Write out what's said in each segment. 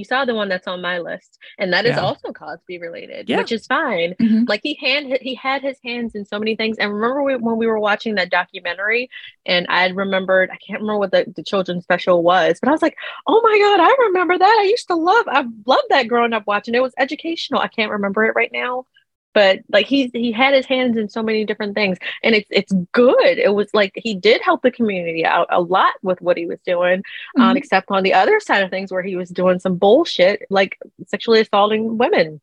you saw the one that's on my list, and that is Yeah. also Cosby related, Yeah. which is fine. Mhm. Like he hand he had his hands in so many things. And remember we, when we were watching that documentary, and I had remembered I can't remember what the, the children's special was, but I was like, oh my god, I remember that. I used to love I loved that growing up watching. It was educational. I can't remember it right now. But like he's he had his hands in so many different things, and it's it's good. It was like he did help the community out a lot with what he was doing, um, Mhm. except on the other side of things where he was doing some bullshit like sexually assaulting women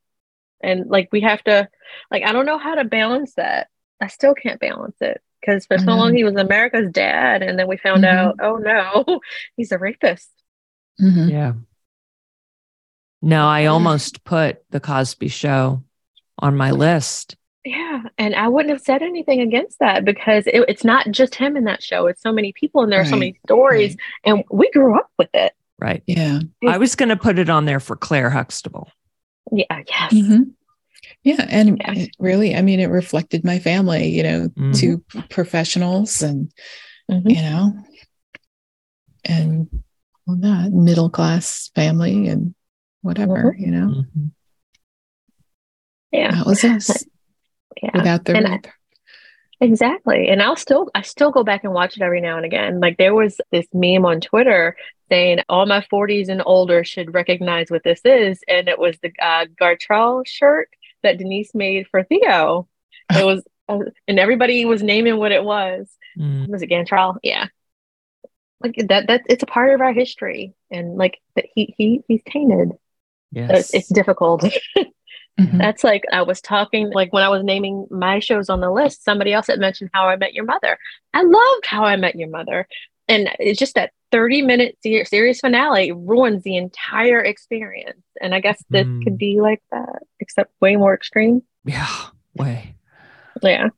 and like we have to like i don't know how to balance that i still can't balance it because for I so long he was america's dad and then we found Mhm. out oh no he's a rapist Mhm. Yeah. No, I almost put the Cosby show on my list. yeah and i wouldn't have said anything against that because it, it's not just him in that show it's so many people and there are so many stories and we grew up with it Right. Yeah. I was going to put it on there for Claire Huxtable. yeah yes Mhm. Yeah. And Yeah. it really, I mean, it reflected my family, you know, Mhm. two professionals and, Mhm. you know, and all that middle class family and whatever, you know, Mhm. Yeah that was us yeah without the And I- Exactly. And I'll still I still go back and watch it every now and again. Like there was this meme on Twitter saying all my 40s and older should recognize what this is and it was the uh, Gartrelle shirt that Denise made for Theo. It was uh, and everybody was naming what it was. Mm. Was it Gantrell? Yeah. Like that that it's a part of our history and like that he he he's tainted. So Yes. It's, it's difficult. Mhm. That's like I was talking, like when I was naming my shows on the list, somebody else had mentioned How I Met Your Mother. I loved How I Met Your Mother. And it's just that 30 minute series finale ruins the entire experience. And I guess this Mm. could be like that, except way more extreme. yeah. Way. Yeah.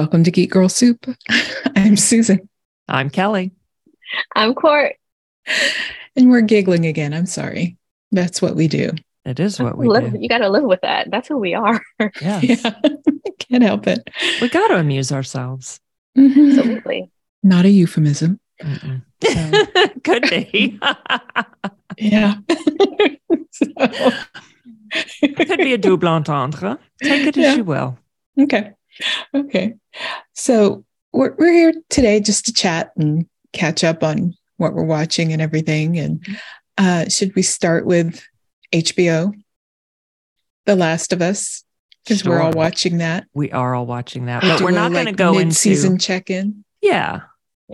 Welcome to Geek Girl Soup. I'm Susan, I'm Kelly. I'm Cort. and we're giggling again. I'm sorry. That's what we do. It is what we Live- do. You got to live with that. That's who we are. Yeah. Yeah, can't help it. We got to amuse ourselves. Mhm. Absolutely. Not a euphemism. So, Could be. yeah. So, Could be a double entendre. Take it Yeah. as you will. okay. Okay. So we're, we're here today just to chat and catch up on what we're watching and everything. And uh, should we start with HBO, The Last of Us? Because we're all watching that. We are all watching that, but we're not going to go mid-season into. check-in. Yeah.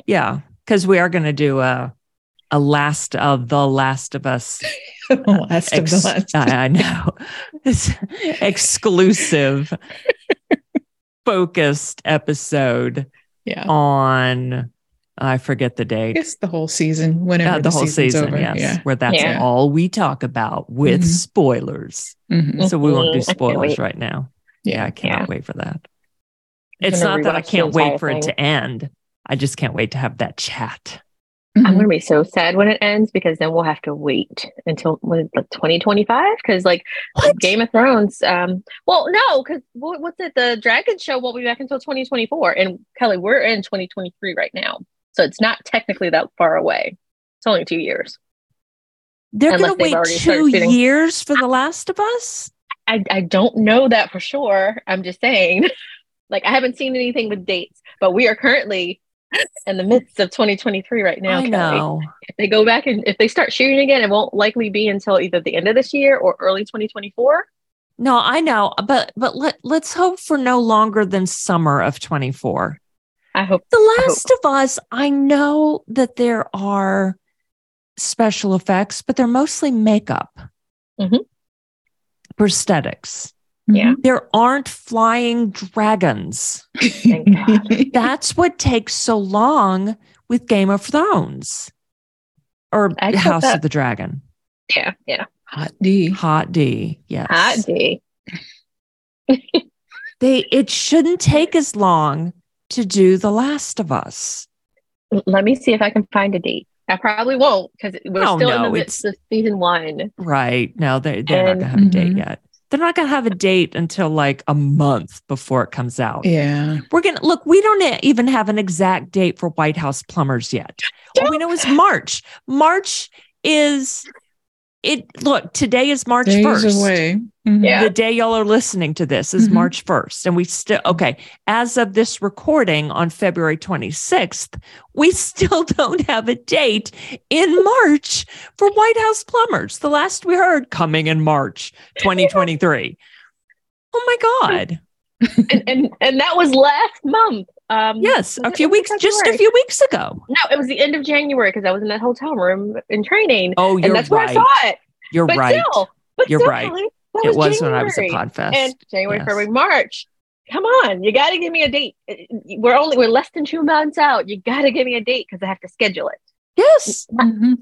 Yeah. Because we are going to do a, a last of the Last of Us the last of the last. I, I know. It's exclusive, focused episode yeah. on, I forget the date. guess the whole season, whenever Uh, the, the whole season, over. yes, Yeah. where that's Yeah. all we talk about with Mhm. spoilers. Mhm. So we won't do Mhm. I can't spoilers right now. Yeah, Yeah. I cannot Yeah. wait for that. It's not that I can't wait entire for it to end. I just can't wait to have that chat. I'm Mhm. gonna be so sad when it ends because then we'll have to wait until what, like 2025 because like What? Game of Thrones. Um, well, no, because what, what's it? The Dragon Show won't be back until 2024. And Kelly, we're in 2023 right now, so it's not technically that far away. It's only two years. They're going to wait two years for The Last of Us? I I don't know that for sure. I'm just saying. like I haven't seen anything with dates, but we are currently in the midst of 2023 right now. I Kelly. know. if they go back and if they start shooting again, it won't likely be until either the end of this year or early 2024. No, I know, but but let let's hope for no longer than summer of 24. I hope. The Last of Us, I know that there are special effects, but they're mostly makeup, Mhm. prosthetics. Yeah. There aren't flying dragons. Thank God. That's what takes so long with Game of Thrones or I House that. of the Dragon. Yeah, yeah. Hot D. Hot D. Yes. Hot D. They it shouldn't take as long to do The Last of Us. Let me see if I can find a date. I probably won't because we're Oh, still no, in the midst of season one. Right. No, they, they're And- not going to have a date Mhm. yet. They're not going to have a date until like a month before it comes out. Yeah. We're going to look, we don't even have an exact date for White House plumbers yet. All we know is March. March is it. Look, today is March Days 1st. away. Mhm. Yeah. The day y'all are listening to this is Mhm. March 1st. And we still, okay, as of this recording on February 26th, we still don't have a date in March for White House plumbers. The last we heard coming in March 2023. Oh my God. and, and and that was last month. Um, Yes, a few in weeks, just a few weeks ago. No, it was the end of January because I was in that hotel room in training, Oh, and you're that's where I right. saw it. You're But right. still, but You're still, right. Kelly, that It was January. when I was at Podfest. and January, Yes. February, March. Come on, you got to give me a date. We're only we're less than two months out. You got to give me a date because I have to schedule it. yes. Mhm.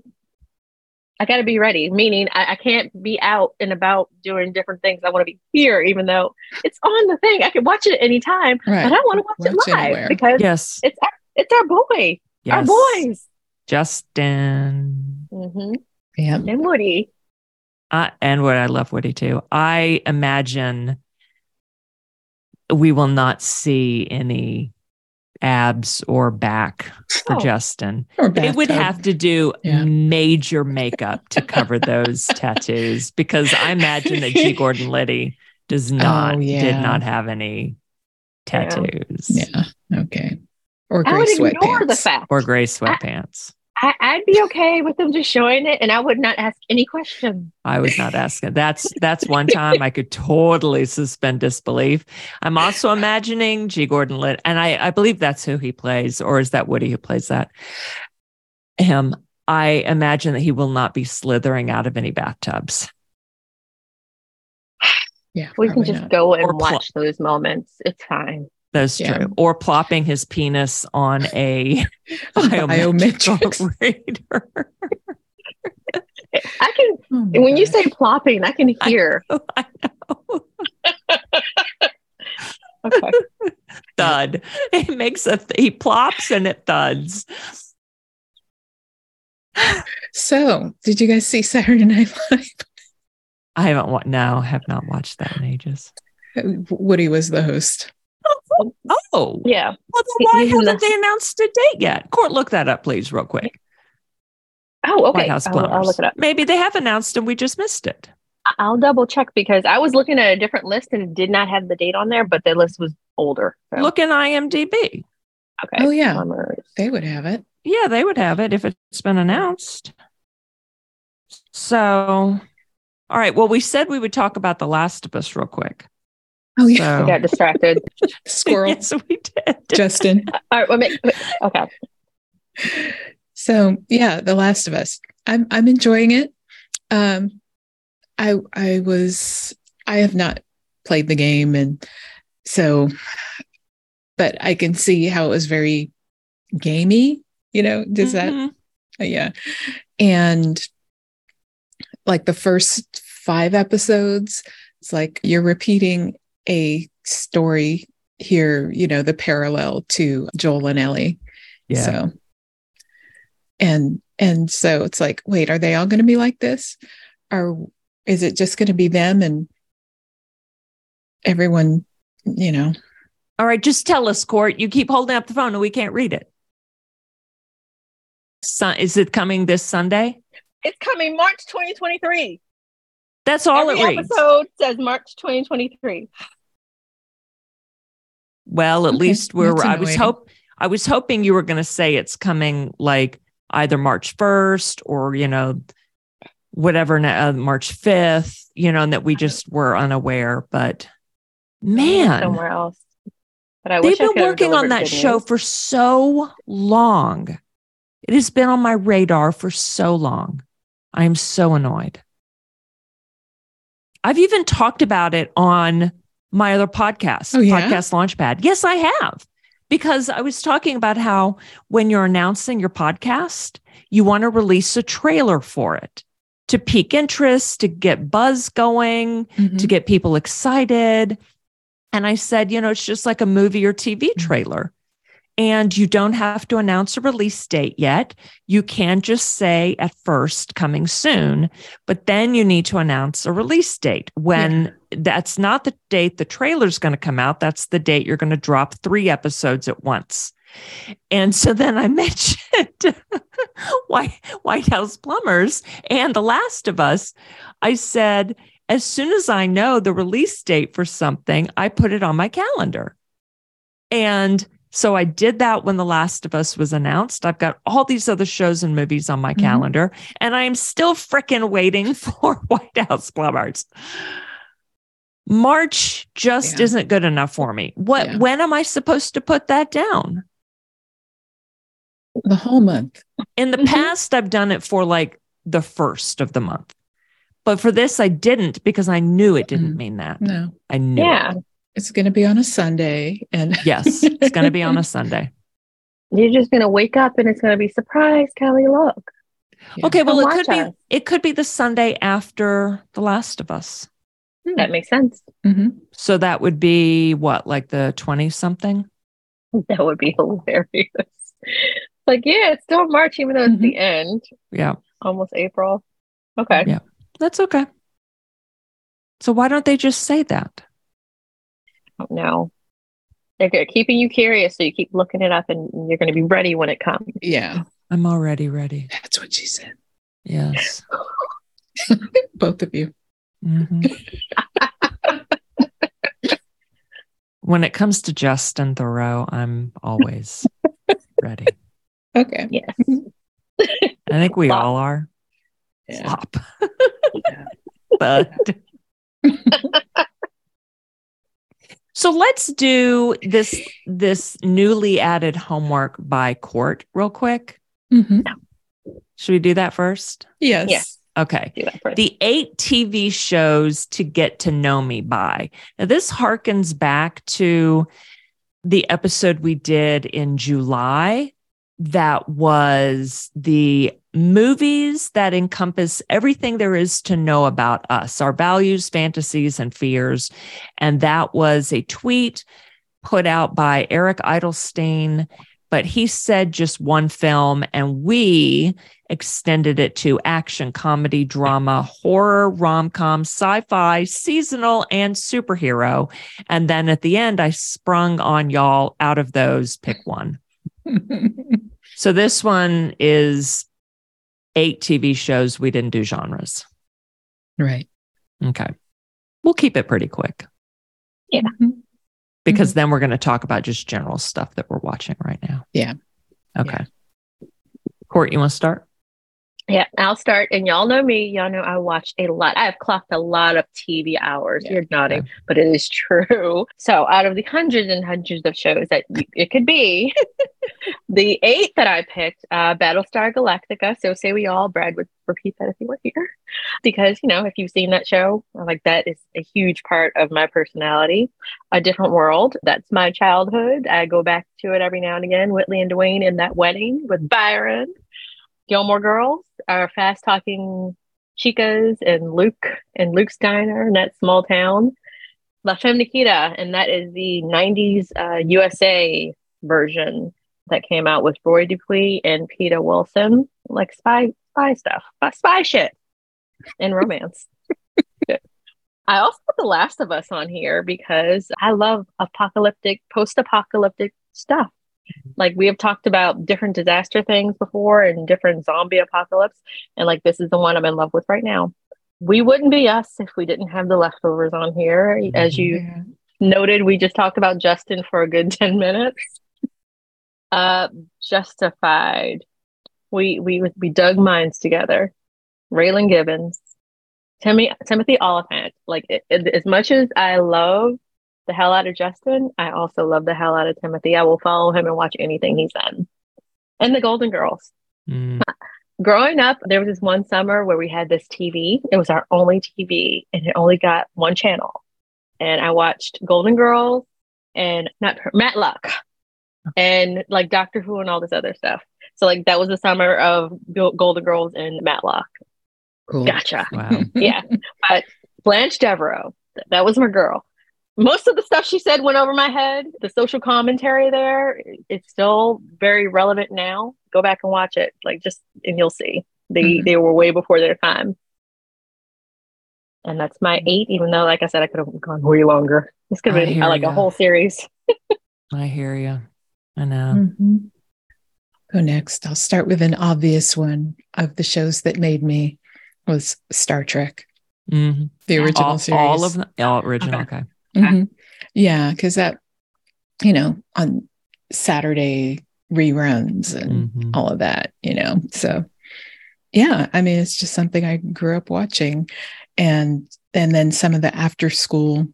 I got to be ready. Meaning, I, I can't be out and about doing different things. I want to be here, even though it's on the thing. I can watch it anytime, Right. but I want to watch, Watch it live anywhere. because Yes. it's our, it's our boy, our boys, Justin. hmm Yeah. and Woody. Uh, and what I love Woody too. I imagine we will not see any abs or back for Oh. Justin. Or They would have to do Yeah. major makeup to cover those tattoos because I imagine that G. Gordon Liddy does not did yeah. not have any tattoos Yeah. Okay. Or I gray would ignore the sweatpants. fact. or gray sweatpants. I, I'd be okay with them just showing it, and I would not ask any questions. I would not ask it. That's that's one time I could totally suspend disbelief. I'm also imagining G. Gordon Litt, and I, I believe that's who he plays, or is that Woody who plays that? Him. I imagine that he will not be slithering out of any bathtubs. Yeah. We can just not. go and pl- watch those moments. It's fine. That's Yeah. true. Or plopping his penis on a biometric Biometrics. reader. I can. Oh my when you say plopping, I can hear. I know. Okay. Thud. It makes a he plops and it thuds. So, did you guys see Saturday Night Live? I haven't wa- no, have not watched that in ages. Woody was the host. Oh, Yeah. well, then why he's haven't the- they announced a date yet? Cort, look that up, please, real quick. Oh, okay. White House I'll, plumbers. I'll look it up. Maybe they have announced and we just missed it. I'll double check because I was looking at a different list and it did not have the date on there, but the list was older. So, Look in IMDb. okay. Oh, yeah. Plumbers. They would have it. Yeah, they would have it if it's been announced. So, all right. Well, we said we would talk about The Last of Us real quick. Oh, yeah. So, got distracted. Squirrel. yes, we did. Justin. All right. Well, make, okay. So yeah, The Last of Us. I'm I'm enjoying it. Um, I I was I have not played the game, and so, but I can see how it was very gamey. You know, does that Mhm. Uh, yeah and like the first five episodes it's like you're repeating a story here you know the parallel to joel and ellie Yeah. so and and so it's like wait are they all going to be like this or is it just going to be them and everyone you know All right, just tell us, Cort. You keep holding up the phone and we can't read it. Sun, is it coming this Sunday? It's coming March 2023. That's all Every it reads. episode says March 2023. Well, at Okay, least we're. that's I was hope. I was hoping you were going to say it's coming like either March first or you know whatever uh, March fifth. You know, and that we just were unaware. But man, somewhere else. But I they've wish been could working on that show news. for so long. It has been on my radar for so long. I am so annoyed. I've even talked about it on my other podcast, Oh, yeah? Podcast Launchpad. Yes, I have. Because I was talking about how when you're announcing your podcast, you want to release a trailer for it to pique interest, to get buzz going, Mhm. to get people excited. And I said, you know, it's just like a movie or TV Mm-hmm. trailer. And you don't have to announce a release date yet. You can just say at first coming soon, but then you need to announce a release date when yeah. that's not the date the trailer's going to come out. That's the date you're going to drop three episodes at once. And so then I mentioned White, White House Plumbers and The Last of Us. I said, as soon as I know the release date for something, I put it on my calendar. And so I did that when The Last of Us was announced. I've got all these other shows and movies on my mm-hmm. calendar, and I am still freaking waiting for White House Plumbers. March just yeah. isn't good enough for me. What yeah. when am I supposed to put that down? The whole month. In the mm-hmm. past, I've done it for like the first of the month. But for this, I didn't because I knew it didn't mean that. No. I knew yeah. It. It's going to be on a Sunday. And yes, it's going to be on a Sunday. You're just going to wake up and it's going to be surprise, Kelly, look. Yeah. Okay, well, Come it could us. be it could be the Sunday after The Last of Us. Hmm. That makes sense. Mm-hmm. So that would be what, like the 20 something? That would be hilarious. like, yeah, it's still March, even though it's mm-hmm. the end. Yeah. Almost April. Okay. Yeah. That's okay. So why don't they just say that? Don't know. They're keeping you curious, so you keep looking it up, and you're going to be ready when it comes. Yeah, I'm already ready. That's what she said. Yes, both of you. Mm-hmm. when it comes to Justin Theroux, I'm always ready. Okay. Yes. I think we all are. Yeah. Slop. yeah. but so let's do this this newly added homework by cort real quick. Mm-hmm. Should we do that first? Yes. Yes. Okay. The eight TV shows to get to know me by. Now, this harkens back to the episode we did in July that was the movies that encompass everything there is to know about us, our values, fantasies, and fears. And that was a tweet put out by Eric Edelstein, but he said just one film, and we extended it to action, comedy, drama, horror, rom com, sci fi, seasonal, and superhero. And then at the end, I sprung on y'all out of those, pick one. so this one is eight TV shows. We didn't do genres. Right. Okay. We'll keep it pretty quick. Yeah. Because mm-hmm. then we're going to talk about just general stuff that we're watching right now. Yeah. Okay. Yeah. Cort, you want to start? Yeah, I'll start. And y'all know me. Y'all know I watch a lot. I've clocked a lot of TV hours. Yeah, You're nodding, yeah. but it is true. So, out of the hundreds and hundreds of shows that it could be, the eight that I picked, uh, Battlestar Galactica. So, say we all, Brad would repeat that if he were here. Because, you know, if you've seen that show, like that is a huge part of my personality. A Different World. That's my childhood. I go back to it every now and again. Whitley and Dwayne in that wedding with Byron. Gilmore Girls are fast talking chicas and Luke and Luke's diner in that small town. La Femme Nikita, and that is the 90s uh, USA version that came out with Roy Dupuis and Peta Wilson, like spy spy stuff, spy shit, and romance. I also put The Last of Us on here because I love apocalyptic, post apocalyptic stuff. Like we have talked about different disaster things before and different zombie apocalypse. And like this is the one I'm in love with right now. We wouldn't be us if we didn't have the leftovers on here. As you yeah. noted, we just talked about Justin for a good 10 minutes. Uh justified. We we we dug minds together. Raylan Givens, Timmy Timothy Oliphant. Like it, it, as much as I love the hell out of Justin. I also love the hell out of Timothy. I will follow him and watch anything he's in. And the Golden Girls. Mm. Growing up, there was this one summer where we had this TV. It was our only TV, and it only got one channel. And I watched Golden Girls and not Matlock and like Doctor Who and all this other stuff. So like that was the summer of Golden Girls and Matlock. Cool. Gotcha. Wow. yeah. But Blanche Devereaux, that was my girl most of the stuff she said went over my head. The social commentary there, it's still very relevant now. Go back and watch it. Like just and you'll see. They mm-hmm. they were way before their time. And that's my eight, even though like I said, I could have gone way longer. This could have been like you. a whole series. I hear you. I know. Mm-hmm. Go next. I'll start with an obvious one of the shows that made me was Star Trek. Mm-hmm. The original all, series. All of them. All original. Okay. okay. Mm-hmm. Yeah, because that, you know, on Saturday reruns and mm-hmm. all of that, you know. So yeah, I mean, it's just something I grew up watching. And and then some of the after school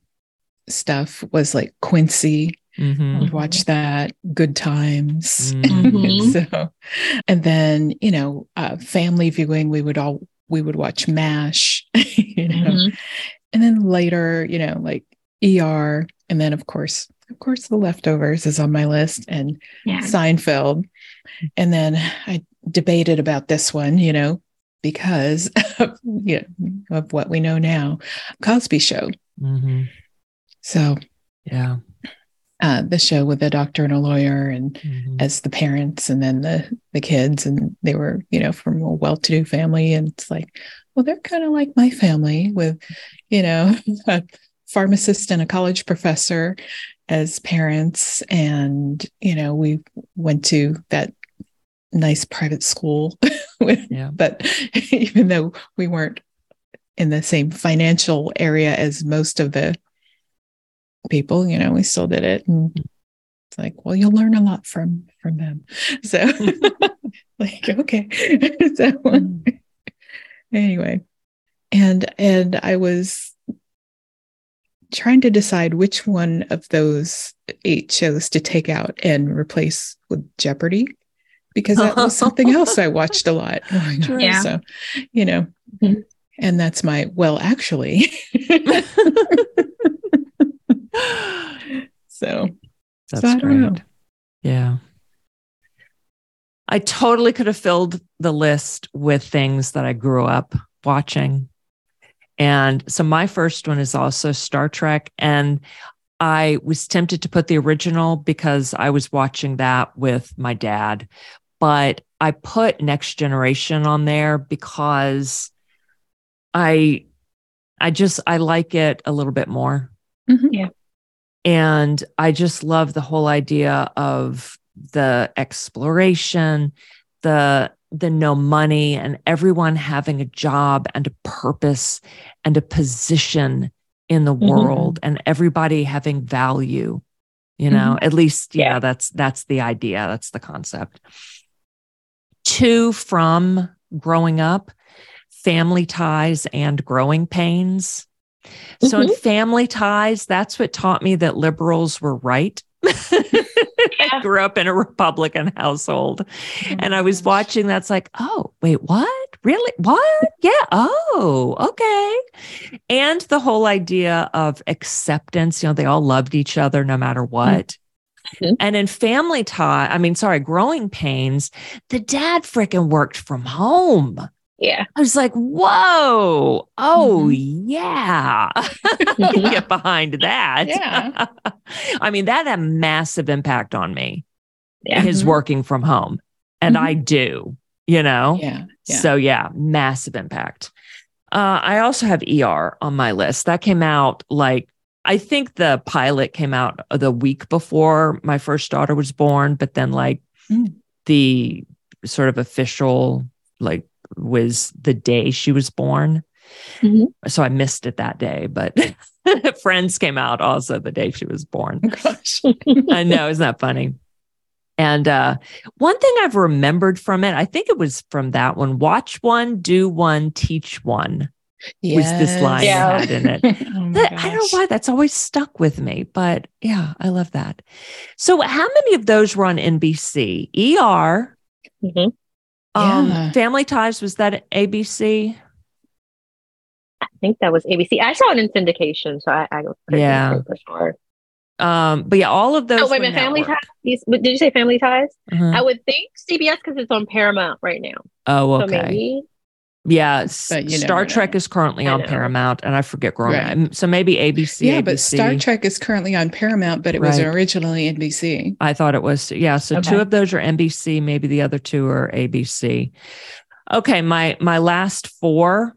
stuff was like Quincy. Mm-hmm. I would watch that. Good times. Mm-hmm. so, and then you know, uh, family viewing. We would all we would watch Mash. you know, mm-hmm. and then later, you know, like ER, and then of course, of course, The Leftovers is on my list, and yeah. Seinfeld. And then I debated about this one, you know, because of, you know, of what we know now, Cosby Show. Mm-hmm. So, yeah. Uh, the show with a doctor and a lawyer and mm-hmm. as the parents and then the the kids and they were you know from a well-to-do family and it's like well they're kind of like my family with you know a pharmacist and a college professor as parents. And you know we went to that nice private school yeah. but even though we weren't in the same financial area as most of the people you know we still did it. And it's like well you'll learn a lot from from them. So like okay. So mm. anyway. And and i was trying to decide which one of those eight shows to take out and replace with jeopardy because that was something else i watched a lot yeah. so you know mm-hmm. and that's my well actually so that's so great. Know. Yeah. I totally could have filled the list with things that I grew up watching. And so my first one is also Star Trek. And I was tempted to put the original because I was watching that with my dad. But I put Next Generation on there because I I just I like it a little bit more. Mm-hmm. Yeah. And I just love the whole idea of the exploration, the the no money and everyone having a job and a purpose and a position in the mm-hmm. world and everybody having value you know mm-hmm. at least yeah that's that's the idea that's the concept two from growing up family ties and growing pains so mm-hmm. in family ties, that's what taught me that liberals were right. I grew up in a Republican household oh and I was watching that's like, oh, wait, what? Really? What? Yeah. Oh, okay. And the whole idea of acceptance, you know, they all loved each other no matter what. Mm-hmm. And in family tie, I mean, sorry, growing pains, the dad freaking worked from home. Yeah. I was like, whoa, oh, mm-hmm. yeah. Get behind that. Yeah. I mean, that had a massive impact on me. Yeah. His mm-hmm. working from home. And mm-hmm. I do, you know? Yeah. yeah. So, yeah, massive impact. Uh, I also have ER on my list. That came out like, I think the pilot came out the week before my first daughter was born, but then like mm. the sort of official, like was the day she was born. Mm-hmm. So I missed it that day, but Friends came out also the day she was born. Oh, gosh. I know, isn't that funny? And uh, one thing I've remembered from it, I think it was from that one watch one, do one, teach one. Yes. Was this line yeah. had in it? oh that, I don't know why that's always stuck with me, but yeah, I love that. So, how many of those were on NBC? ER, mm-hmm. Um. Family Ties was that ABC? I think that was ABC. I saw it in syndication, so I, I yeah for sure. Um, but yeah, all of those. Oh wait a minute, Family Ties. Did you say Family Ties? Mm-hmm. I would think CBS because it's on Paramount right now. Oh, okay. So maybe Yeah, But Star never Trek is currently on. Paramount, and I forget growing Right. So maybe ABC. yeah, but Star Trek is currently on Paramount, but it was originally NBC. I thought it was yeah. So Okay. two of those are NBC, maybe the other two are ABC. Okay, my my last four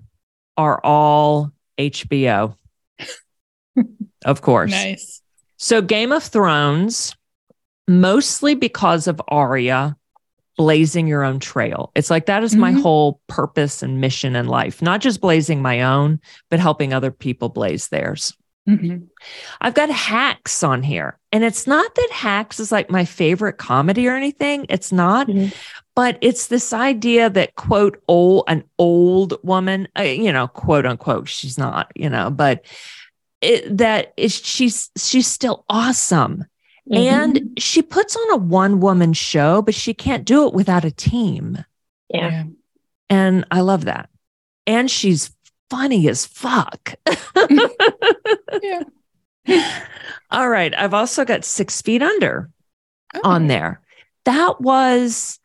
are all HBO. of course. Nice. So Game of Thrones, mostly because of Arya blazing your own trail. It's like that is my Mhm. whole purpose and mission in life, not just blazing my own, but helping other people blaze theirs. Mhm. I've got Hacks on here. And it's not that Hacks is like my favorite comedy or anything. It's not, Mhm. but it's this idea that quote old an old woman, uh, you know, quote unquote, she's not, you know, but it, that is she's she's still awesome. Mhm. And she puts on a one woman show, but she can't do it without a team. yeah. And I love that. And she's funny as fuck. Yeah. All right. I've also got Six Feet Under Oh. on there. That was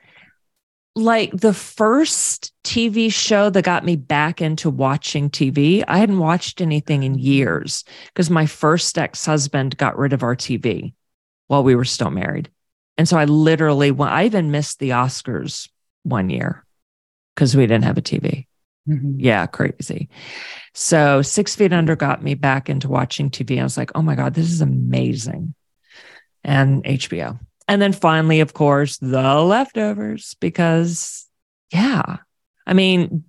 like the first TV show that got me back into watching TV. I hadn't watched anything in years because my first ex husband got rid of our TV while we were still married. And so I literally, I even missed the Oscars one year because we didn't have a TV. Mhm. Yeah, crazy. So Six Feet Under got me back into watching TV. I was like, oh my God, this is amazing. And HBO. And then finally, of course, The Leftovers, because yeah, I mean,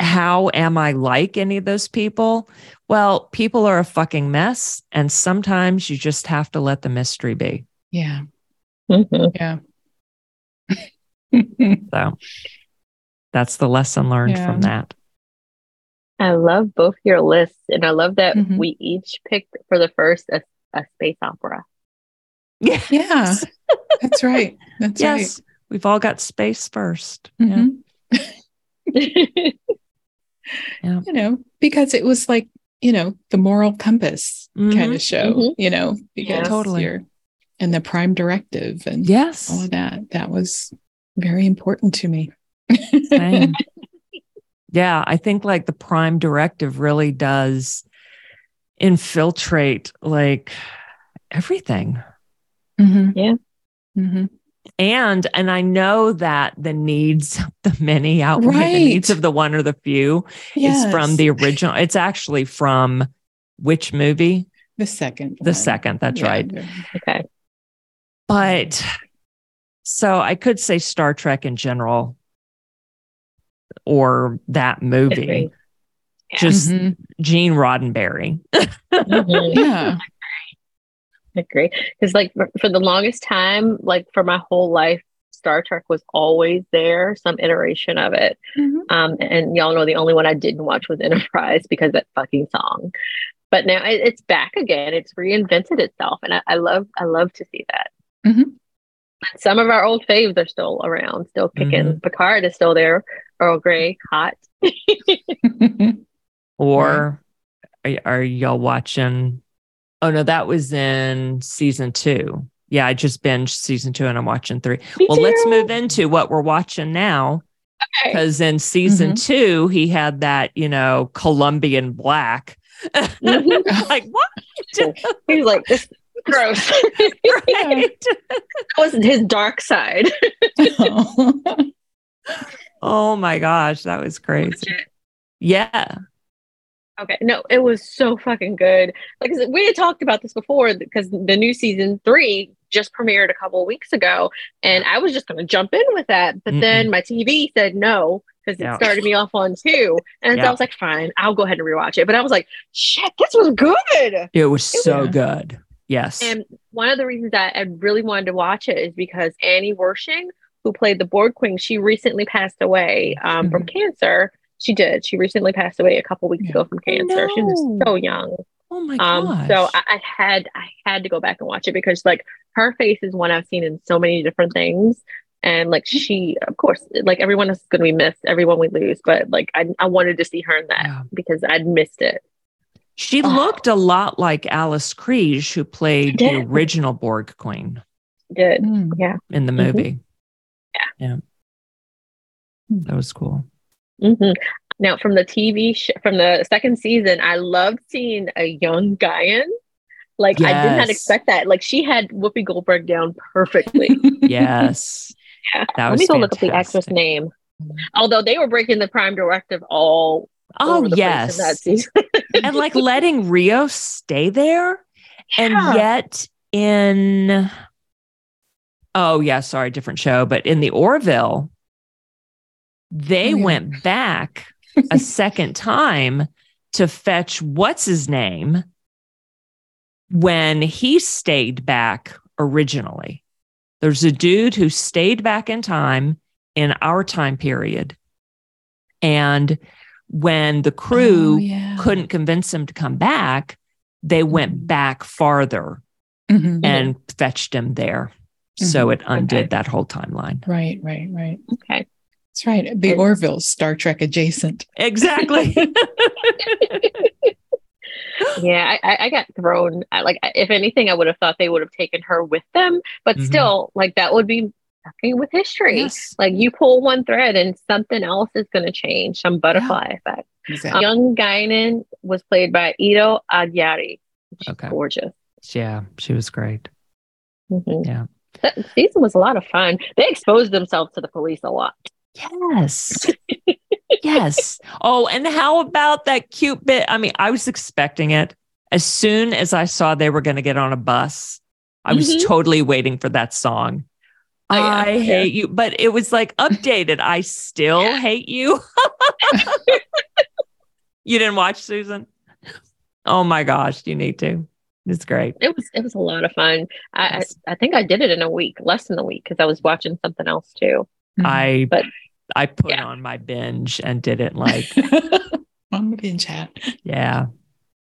how am I like any of those people? Well, people are a fucking mess. And sometimes you just have to let the mystery be. Yeah. Mhm. Yeah. So that's the lesson learned Yeah. from that. I love both your lists, and I love that Mhm. we each picked for the first a, a space opera. Yeah. yeah. That's right. That's yes. We've all got space first. right. Yeah. Mhm. You know, because it was like, you know, the moral compass kind Mhm. of show, Mhm. you know, because Totally. you're and the prime directive and Yes. all of that. That was very important to me. Yeah, I think like the prime directive really does infiltrate like everything. Mhm. Yeah. Mhm. And and I know that the needs the many outweigh Right. the needs of the one or the few Yes. is from the original. It's actually from which movie? the second. The one. second, that's Yeah. right. okay. But so I could say Star Trek in general or that movie. Yeah. Just Mhm. Gene Roddenberry. Mhm. Yeah. Agree. Because like for, for the longest time, like for my whole life, Star Trek was always there, some iteration of it. Mhm. Um, and y'all know the only one I didn't watch was Enterprise because that fucking song. But now it, it's back again. It's reinvented itself, and I, I love I love to see that. Mhm. Some of our old faves are still around, still kicking. Picard is still there. Earl Grey, hot. Or are, are y'all watching? Oh no, that was in season two. Yeah, I just binged season two and I'm watching three. Me Well, let's move into what we're watching now. Okay. Because in season Mm-hmm. two, he had that, you know, Colombian black. Mhm. like, what? He's like this gross. right. that was his dark side. Oh my gosh, that was crazy. Yeah. Okay, no, it was so fucking good. Like we had talked about this before because the new season three just premiered a couple of weeks ago, and I was just going to jump in with that, but then my TV said no because it Yeah. started me off on two, and so I was like, fine, I'll go ahead and rewatch it. But I was like, shit, this was good. It was so was- good. Yes. And one of the reasons I, I really wanted to watch it is because Annie Wersching, who played the Borg Queen, she recently passed away um, from cancer. She did. She recently passed away a couple weeks Yeah. ago from cancer. She was so young. oh my Um, gosh. so I, I had I had to go back and watch it because like her face is one I've seen in so many different things. And like she, of course, like everyone is going to be missed, everyone we lose, but like I, I wanted to see her in that Yeah. because I'd missed it. She Oh. looked a lot like Alice Krige, who played the original Borg Queen Did Mm. yeah. in the Mhm. movie. Yeah. Yeah. That was cool. Hmm Now, from the TV sh- from the second season, I loved seeing a young Guinan. Like I did not expect that. Like she had Whoopi Goldberg down perfectly. Yes. Yeah. That Let was me go look up the actress name. Although they were breaking the prime directive all Oh, yes. place that season. and like letting Rios stay there. And yet in oh yeah, sorry, different show, but in the Orville, they Oh, yeah. went back a second time to fetch what's his name when he stayed back originally. There's a dude who stayed back in time in our time period. And when the crew Oh, yeah. couldn't convince him to come back, they went back farther Mhm. and fetched him there. So it undid Okay. that whole timeline. Right, right, right. Okay. That's right. The Orville, Star Trek adjacent. Exactly. yeah, I, I- got thrown. I, like, if anything, I would have thought they would have taken her with them, but Mhm. still, like that would be fucking with history. yes. Like you pull one thread and something else is going to change, some butterfly effect. Exactly. Young Guinan was played by Ito Aghayere. She's Okay. gorgeous. Yeah, she was great. Mhm. Yeah. That season was a lot of fun. They exposed themselves to the police a lot. Yes. yes. Oh, and how about that cute bit? I mean, I was expecting it. As soon as I saw they were going to get on a bus, I was Mhm. totally waiting for that song. Oh. I Yeah. hate you, but it was like updated. I still Yeah. hate you. you didn't watch Susan? Oh my gosh, you need to. It's great. It was it was a lot of fun. I. I, I think I did it in a week, less than a week, because I was watching something else too. I But- I put yeah. on my binge and did it like on the binge hat. yeah,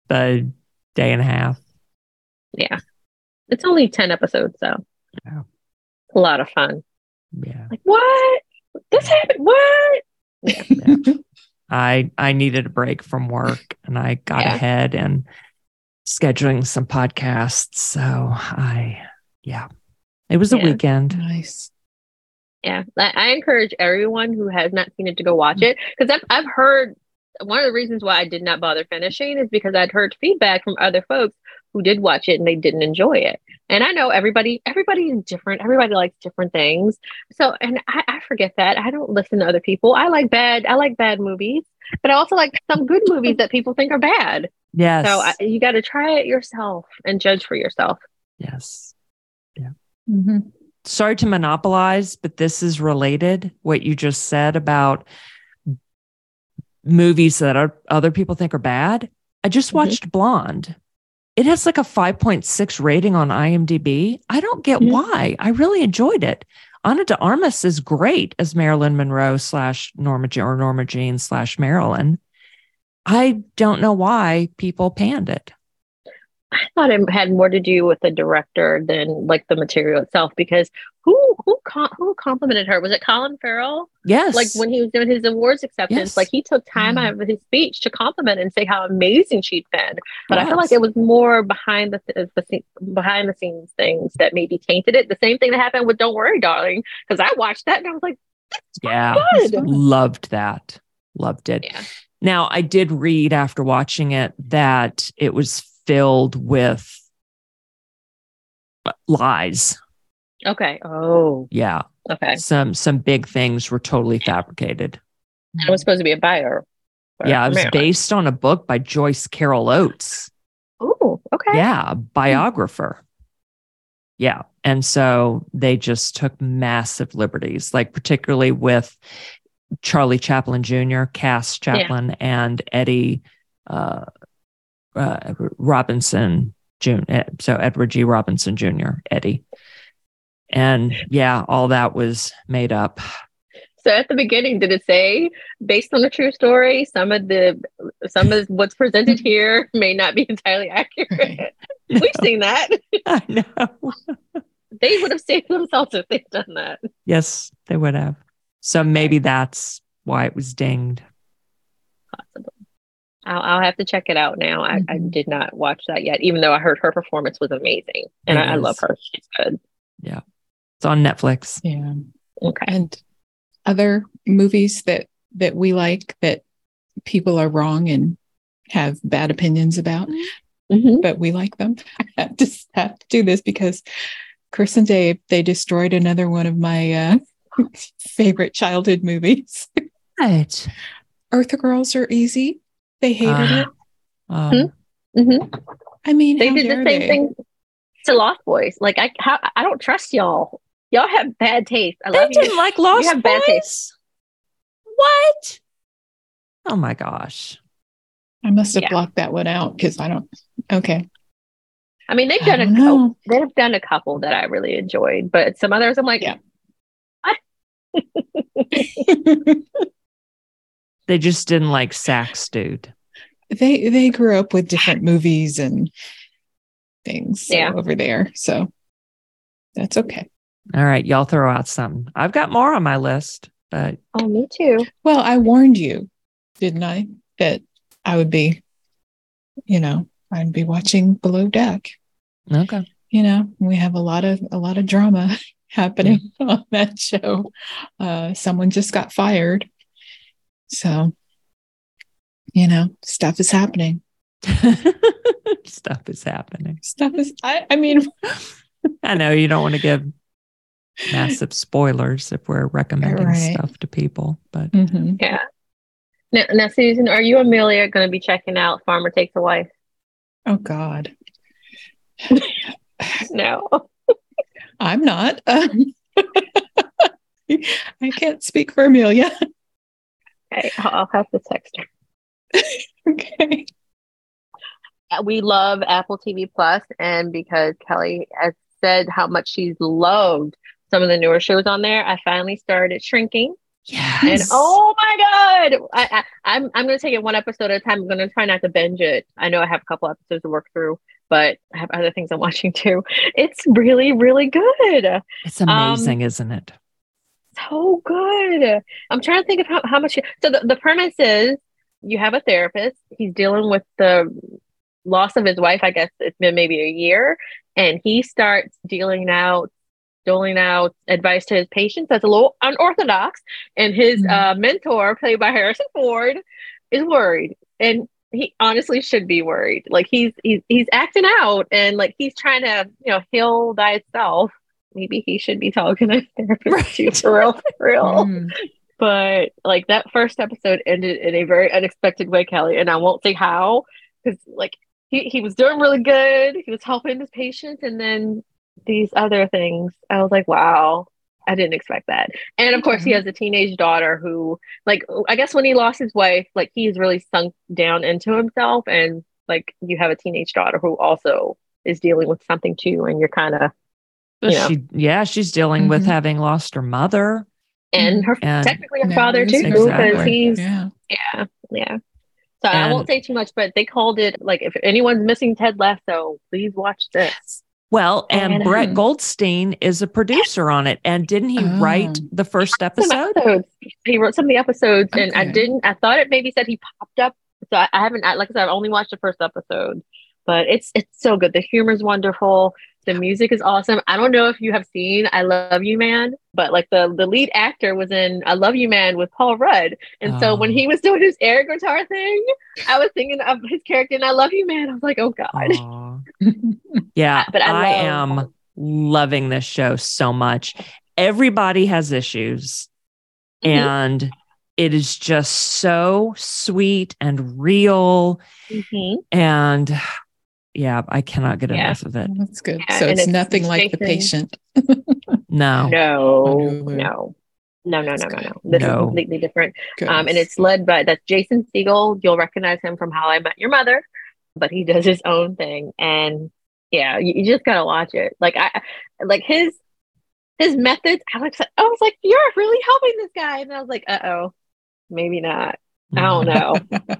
the day and a half. Yeah, it's only ten episodes, so Yeah. a lot of fun. Yeah. Like what? This happened? What? I I needed a break from work and I got Yeah. ahead and scheduling some podcasts. So I yeah. It was a weekend. nice. Yeah, I, I encourage everyone who has not seen it to go watch it because I've I've heard one of the reasons why I did not bother finishing is because I'd heard feedback from other folks who did watch it and they didn't enjoy it. And I know everybody everybody is different. Everybody likes different things. So and I, I forget that I don't listen to other people. I like bad I like bad movies, but I also like some good movies that people think are bad. Yes. So I, you got to try it yourself and judge for yourself. yes. Yeah. Mhm. Sorry to monopolize, but this is related. What you just said about movies that are, other people think are bad. I just Mhm. watched Blonde. It has like a 5.6 rating on IMDb. I don't get why. I really enjoyed it. Ana de Armas is great as Marilyn Monroe slash Norma Je- or Norma Jean slash Marilyn. I don't know why people panned it. I thought it had more to do with the director than like the material itself because who who who complimented her was it Colin Farrell Yes. like when he was doing his awards acceptance Yes. like he took time Yeah. out of his speech to compliment and say how amazing she'd been but I feel like it was more behind the, th- the behind the scenes things that maybe tainted it the same thing that happened with Don't Worry Darling because I watched that and I was like yeah. good Loved that. Loved it. yeah Now, I did read after watching it that it was filled with lies. okay oh Yeah. okay Some some big things were totally fabricated. I was supposed to be a buyer Yeah, it was based on a book by Joyce Carol Oates. oh okay Yeah, biographer. Yeah. And so they just took massive liberties, like particularly with Charlie Chaplin Jr., Cass Chaplin, and Eddie uh, uh, Robinson Jr. So Edward G. Robinson Jr., Eddie. And yeah, all that was made up. So at the beginning, did it say based on a true story? Some of the some of what's presented here may not be entirely accurate. We've seen that. I know. They would have saved themselves if they'd done that. Yes, they would have. So maybe that's why it was dinged. Possible. I'll, I'll have to check it out now. I, I Mhm. did not watch that yet, even though I heard her performance was amazing, and I, I love her. She's good. Yeah, it's on Netflix. Yeah. Okay. And other movies that that we like that people are wrong and have bad opinions about, Mhm. but we like them. I just have to do this because Chris and Dave, they destroyed another one of my uh, favorite childhood movies. What? Earth Girls Are Easy. They hated Ah. it. Um, Mhm. I mean, They how did the same they? thing to Lost Boys. Like I, how, I don't trust y'all. Y'all have bad taste. I they love didn't like Lost have bad Boys. What? Oh my gosh. I must have Yeah. blocked that one out because I don't. Okay. I mean, they've done a don't couple. They've done a couple that I really enjoyed, but some others I'm like, Yeah. They just didn't like Sax dude. they they grew up with different movies and things so, Yeah. over there, so that's okay. All right, y'all throw out something. I've got more on my list, but oh, me too. Well, I warned you, didn't I, that I would be, you know, I'd be watching Below Deck. okay. You know, we have a lot of a lot of drama happening on that show. Uh, someone just got fired, so you know, stuff is happening. Stuff is happening. Stuff is. I, I mean, I know you don't want to give massive spoilers if we're recommending Right. stuff to people, but mhm. Yeah. Now, now, Susan, are you Amelia going to be checking out Farmer Takes a Wife? oh God, No. I'm not. Um, I can't speak for Amelia. Okay, I'll, have to text her. okay. Uh, We love Apple TV Plus, and because Kelly has said how much she's loved some of the newer shows on there, I finally started shrinking. yes. And oh my god, I, I, I'm I'm gonna take it one episode at a time. I'm gonna try not to binge it. I know I have a couple episodes to work through, but I have other things I'm watching too. It's really really good, it's amazing, isn't it? So good. I'm trying to think of how, how much. So the, the premise is you have a therapist. He's dealing with the loss of his wife. I guess it's been maybe a year, and he starts dealing out doling out advice to his patients that's a little unorthodox and his Mhm. uh, mentor played by harrison ford is worried and he honestly should be worried like he's he's, he's acting out and like he's trying to you know heal thyself maybe he should be talking to a therapist too for real for real. Mm. but like that first episode ended in a very unexpected way kelly and i won't say how because like he, he was doing really good. He was helping his patients and then these other things. I was like wow. I didn't expect that. And of course he has a teenage daughter who like i guess when he lost his wife like he's really sunk down into himself. And like you have a teenage daughter who also is dealing with something too and you're kind of But you know. She, yeah, she's dealing with Mhm. having lost her mother. and her And technically her Now father too because Exactly. he's Yeah. Yeah, yeah. So I won't say too much, but they called it like if anyone's missing Ted Lasso, please watch this. Well, and And, Brett um, Goldstein is a producer on it. And didn't he write Oh. the first episode? He wrote some of the episodes, and I didn't. I thought it maybe said he popped up. So I, I haven't. I, like I said, I've only watched the first episode, but it's it's so good. The humor is wonderful. The music is awesome. I don't know if you have seen I Love You Man, but like the the lead actor was in I Love You Man with Paul Rudd. And so when Oh. he was doing his air guitar thing, I was thinking of his character in I Love You Man. I was like, oh God. Yeah, But I I, love- am loving this show so much. Everybody has issues, Mhm. and it is just so sweet and real. Mhm. And yeah, I cannot get Yeah. enough of it. That's good. Yeah, so it's, it's nothing like the patient. No, No, no, no, no, no, no, no. This No. is completely different. Good. Um, and it's led by that's Jason Segel. You'll recognize him from How I Met Your Mother, but he does his own thing. And yeah, you, you just gotta watch it. Like I, like his his methods. I was, I was like, you're really helping this guy, and I was like, uh oh, maybe not. I don't know.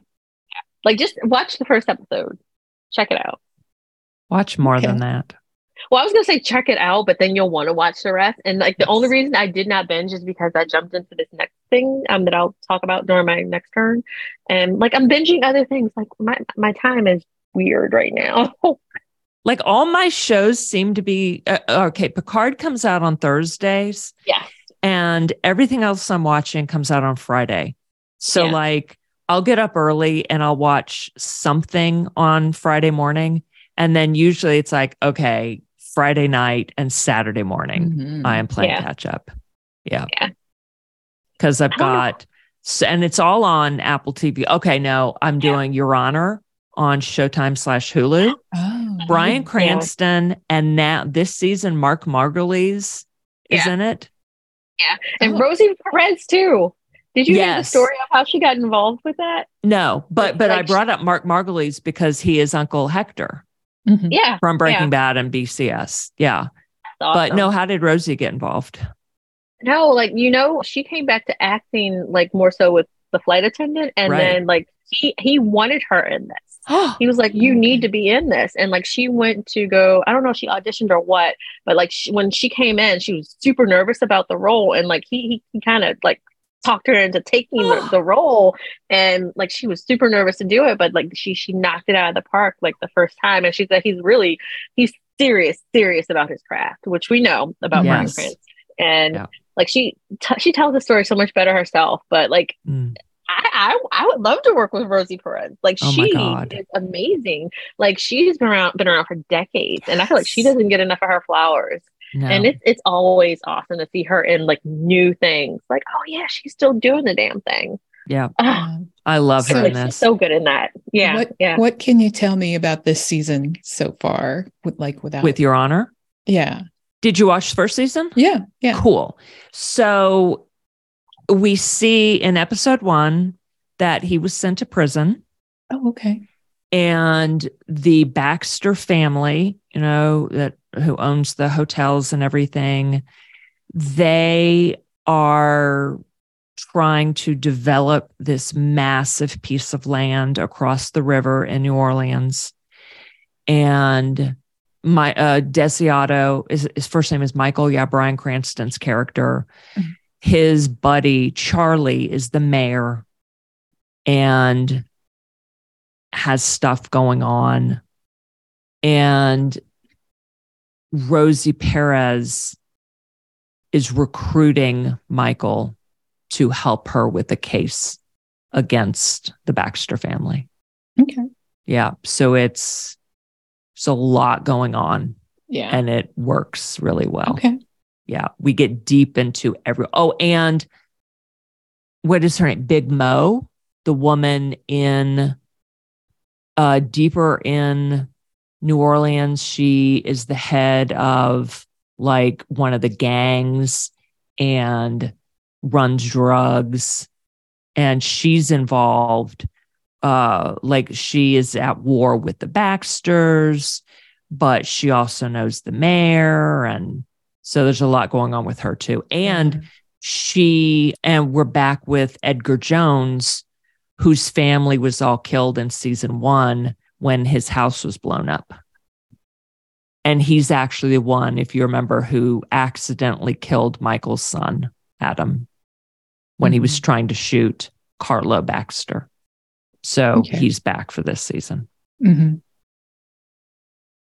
like just watch the first episode. Check it out. Watch more Okay. than that. Well, I was gonna say check it out, but then you'll want to watch the rest. And like the only reason I did not binge is because I jumped into this next thing um that I'll talk about during my next turn. And like I'm binging other things. Like my my time is weird right now. Like all my shows seem to be uh, okay. Picard comes out on Thursdays, yes. and everything else I'm watching comes out on Friday. So Yeah. like I'll get up early and I'll watch something on Friday morning. And then usually it's like, okay, Friday night and Saturday morning, Mhm. I am playing Yeah. catch up. Yeah. Yeah. Cause I've I don't know. got, and it's all on Apple TV. Okay. No, I'm Yeah. doing Your Honor on Showtime slash Hulu. Oh, Bryan. Cranston and now this season, Mark Margolis is in it. Yeah. And Oh. Rosie Perez too. Did you hear the Yes. story of how she got involved with that? No, but but I Like- brought up Mark Margolis because he is Uncle Hector Mhm. Yeah. from Breaking Yeah. Bad and BCS. Yeah. that's But no, how did Rosie get involved? No, like you know, she came back to acting like more so with the flight attendant, and Right. then like he he wanted her in this. He was like, "You need to be in this," and like she went to go. I don't know if she auditioned or what, but like she, when she came in, she was super nervous about the role, and like he he, he kind of like talked her into taking the, the role, and like she was super nervous to do it, but like she she knocked it out of the park like the first time, and she said he's really he's serious serious about his craft, which we know about Bryan Yes. Cranston, and Yeah. like she t- she tells the story so much better herself, but like Mm. I, I I would love to work with Rosie Perez. Like Oh she is amazing. Like she's been around been around for decades, and I feel like she doesn't get enough of her flowers. No. And it's it's always awesome to see her in like new things. Like oh yeah, she's still doing the damn thing. yeah, Ah, Um, I love So her in like, she's this. so good in that. Yeah, what yeah. what can you tell me about this season so far? With like without With your honor. yeah Did you watch the first season? yeah yeah Cool. So we see in episode one that he was sent to prison. oh okay and the Baxter family, you know, that who owns the hotels and everything, they are trying to develop this massive piece of land across the river in New Orleans. And my uh Desiato is his first name is Michael, yeah, Bryan Cranston's character. Mhm. His buddy Charlie is the mayor. And has stuff going on. And Rosie Perez is recruiting Michael to help her with the case against the Baxter family. okay Yeah. So it's it's a lot going on yeah and it works really well. okay Yeah. We get deep into every oh, and what is her name? Big Mo, the woman in uh deeper in New Orleans. She is the head of like one of the gangs and runs drugs. And she's involved. Uh like she is at war with the Baxters, but she also knows the mayor and so there's a lot going on with her too. And she and we're back with Edgar Jones, whose family was all killed in season one when his house was blown up. And he's actually the one, if you remember, who accidentally killed Michael's son, Adam, when he was trying to shoot Carlo Baxter. So Okay. he's back for this season. hmm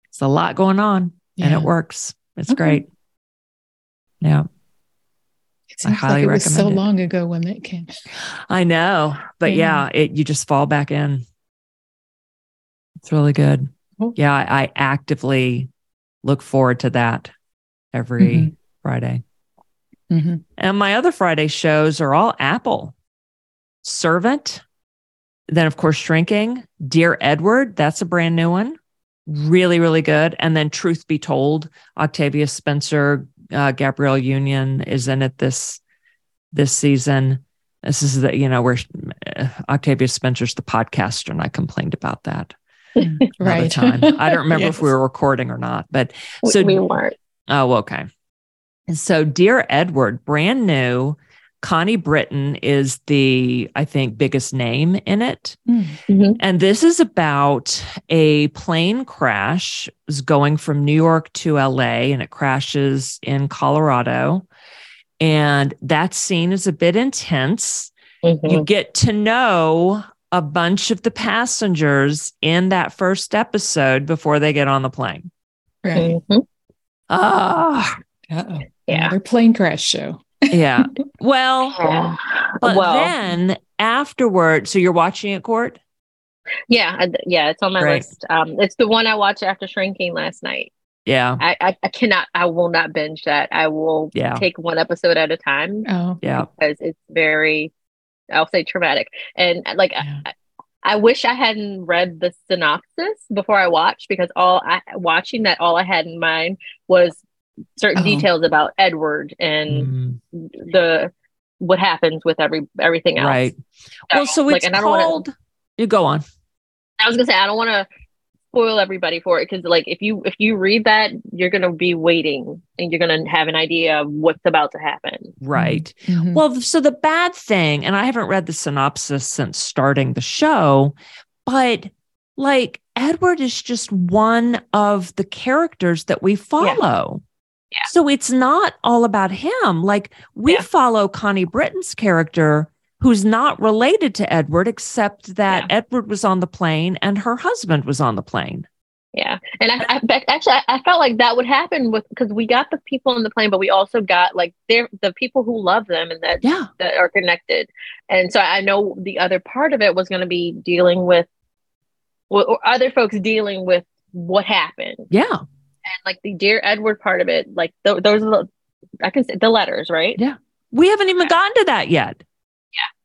It's a lot going on and it works. It's Okay. great. Yeah. It seems highly like it was so it. long ago when that came. I know, but Yeah. yeah, it you just fall back in. It's really good. Cool. Yeah, I, actively look forward to that every Mhm. Friday. hmm And my other Friday shows are all Apple. Servant, then of course Shrinking, Dear Edward, that's a brand new one. Really, really good. And then Truth Be Told, Octavia Spencer, uh, Gabrielle Union is in it this this season. This is the you know where uh, Octavia Spencer's the podcaster, and I complained about that Right. time. I don't remember if we were recording or not, but so we weren't. Oh, okay. And so, Dear Edward, brand new. Connie Britton is the, I think, biggest name in it. Mm. And this is about a plane crash is going from New York to LA and it crashes in Colorado. And that scene is a bit intense. Mhm. You get to know a bunch of the passengers in that first episode before they get on the plane. Right. Mhm. Ah, Uh-oh. Yeah. Another plane crash show. Yeah. Well, Yeah. but well, then afterward, so you're watching it, Cort? yeah, I- yeah, it's on my Right. list. Um, it's the one I watched after shrinking last night. Yeah. I, I, I cannot, I will not binge that. I will Yeah. take one episode at a time Oh, Yeah. because it's very, I'll say traumatic. And like, Yeah. I, I wish I hadn't read the synopsis before I watched because all I watching that, all I had in mind was certain Oh. details about Edward and Mhm. the what happens with every everything else. Right. Well, so like, it's I don't wanna- called. You go on. I was gonna say I don't want to spoil everybody for it because like if you if you read that you're gonna be waiting and you're gonna have an idea of what's about to happen. Right. Mhm. Well, so the bad thing, and I haven't read the synopsis since starting the show, but like Edward is just one of the characters that we follow. Yeah. So it's not all about him. Like we Yeah. follow Connie Britton's character, who's not related to Edward, except that Edward was on the plane and her husband was on the plane. Yeah, and I, I actually I, felt like that would happen with because we got the people on the plane, but we also got like they're the people who love them and that Yeah. that are connected. And so I know the other part of it was going to be dealing with, well, or other folks dealing with what happened. Yeah. And like the dear Edward part of it, like th- those are the, I can say the letters, right? Yeah. We haven't even gotten to that yet.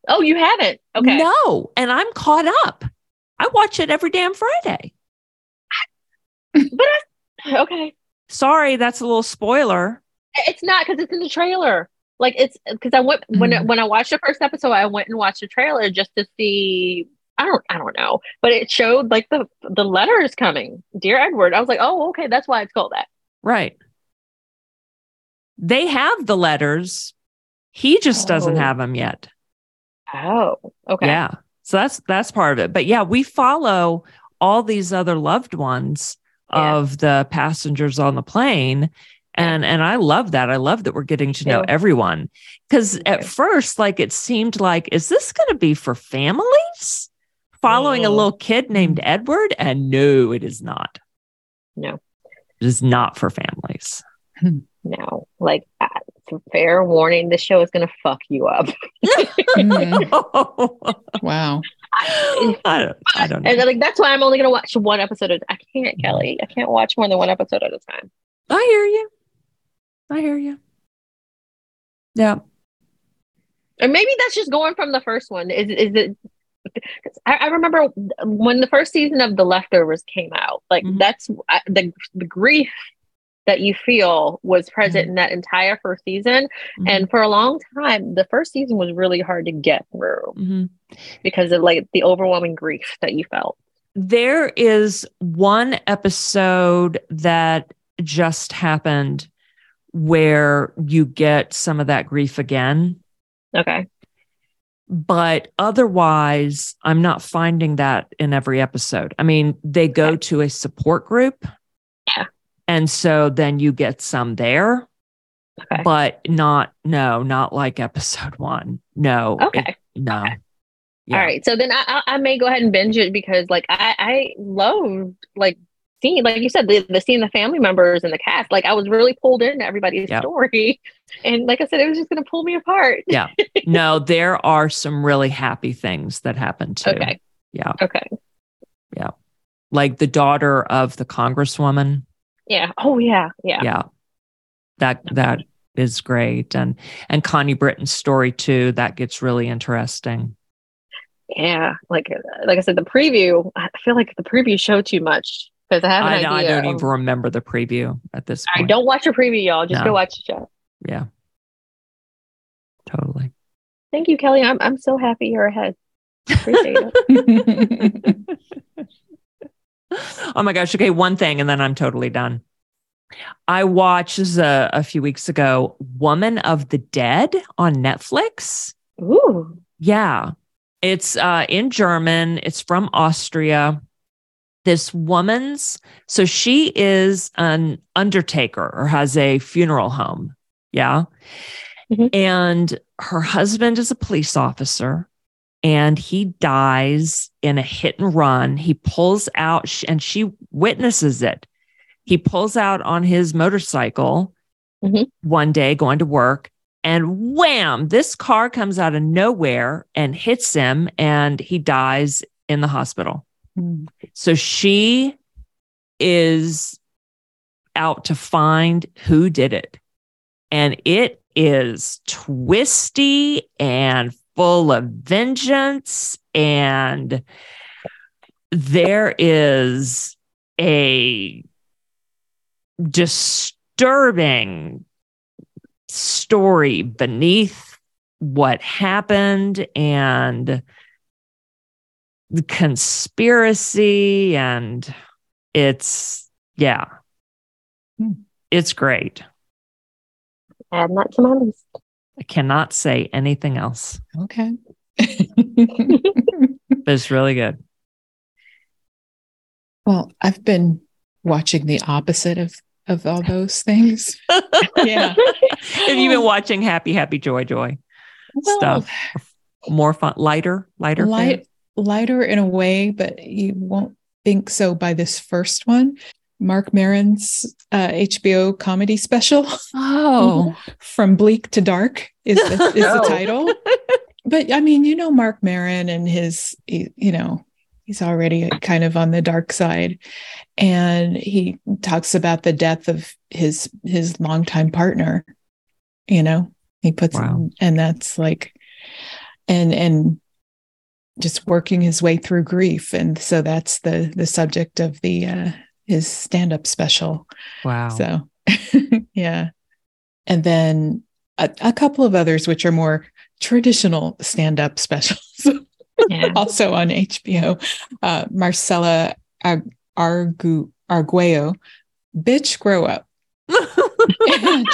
Oh, you haven't? Okay. No. And I'm caught up. I watch it every damn Friday. But I, okay. Sorry, that's a little spoiler. It's not because it's in the trailer. Like it's because I went when Mm. when I watched the first episode, I went and watched the trailer just to see. I don't I don't know, but it showed like the the letters coming, dear Edward. I was like, oh, okay, that's why it's called that. Right. They have the letters. He just doesn't Oh. have them yet. Oh, okay. Yeah. So that's that's part of it. But yeah, we follow all these other loved ones Yeah. of the passengers on the plane. And and I love that. I love that we're getting to know Yeah. everyone. Because at first, like it seemed like, is this gonna be for families? Following a Mm. little kid named Edward? And no, it is not. No. It is not for families. No, like fair warning, this show is gonna fuck you up. Mhm. Wow. I don't, I don't know. And like that's why I'm only gonna watch one episode. Of, I can't, Kelly. I can't watch more than one episode at a time. I hear you. I hear you. Yeah. Or maybe that's just going from the first one. Is is it? 'cause I, I remember when the first season of The Leftovers came out. Like Mhm. that's I- the the grief that you feel was present in that entire first season. And for a long time, the first season was really hard to get through Mhm. because of like the overwhelming grief that you felt. there is one episode that just happened where you get some of that grief again. Okay. But otherwise, I'm not finding that in every episode. I mean, they go to a support group. Yeah. And so then you get some there, Okay. but not, no, not like episode one. No. it- Okay. no. Okay. Yeah. All right. So then I, I may go ahead and binge it because like I I loved like seeing like you said the, the seeing the family members and the cast like I was really pulled into everybody's Yep. story, and like I said, it was just gonna pull me apart. Yeah. No, there are some really happy things that happen too. Okay. Yeah. Okay. Yeah. Like the daughter of the congresswoman. Yeah. Oh yeah. Yeah. Yeah. That that is great. And and Connie Britton's story too, that gets really interesting. Yeah. Like like I said, the preview. I feel like the preview showed too much because I have an I, don't- I don't of- even remember the preview at this All right, point. don't watch your preview, y'all. Just No. go watch the show. Yeah. Totally. Thank you, Kelly. I'm I'm so happy you're ahead. Appreciate it. oh my gosh. Okay, one thing, and then I'm totally done. I watched this a, a few weeks ago Woman of the Dead on Netflix. Ooh. Yeah. It's uh, in German, it's from Austria. This woman's, so she is an undertaker or has a funeral home. Yeah. Mhm. And her husband is a police officer and he dies in a hit and run. He pulls out and she witnesses it. He pulls out on his motorcycle Mhm. one day going to work and wham, this car comes out of nowhere and hits him, and he dies in the hospital. Mm. So she is out to find who did it. And it is twisty and full of vengeance. And there is a disturbing story beneath what happened and the conspiracy and it's yeah Hmm. it's great Add that to my list. I cannot say anything else Okay. but it's really good well, I've been watching the opposite of of all those things. Yeah. have you been watching happy happy joy joy stuff more fun lighter lighter light lighter in a way, but you won't think so by this first one. Marc Maron's uh, HBO comedy special oh from bleak to dark is the, is the title. But I mean, you know Mark Maron and his, you know, he's already kind of on the dark side, and he talks about the death of his his longtime partner. You know, he puts, Wow. and that's like, and and just working his way through grief, and so that's the the subject of the uh, his stand up special. wow So, yeah. And then a, a couple of others, which are more traditional stand up specials, Yeah. also on HBO. Uh, Marcella Ag- Argu- Arguello, Bitch Grow Up. And,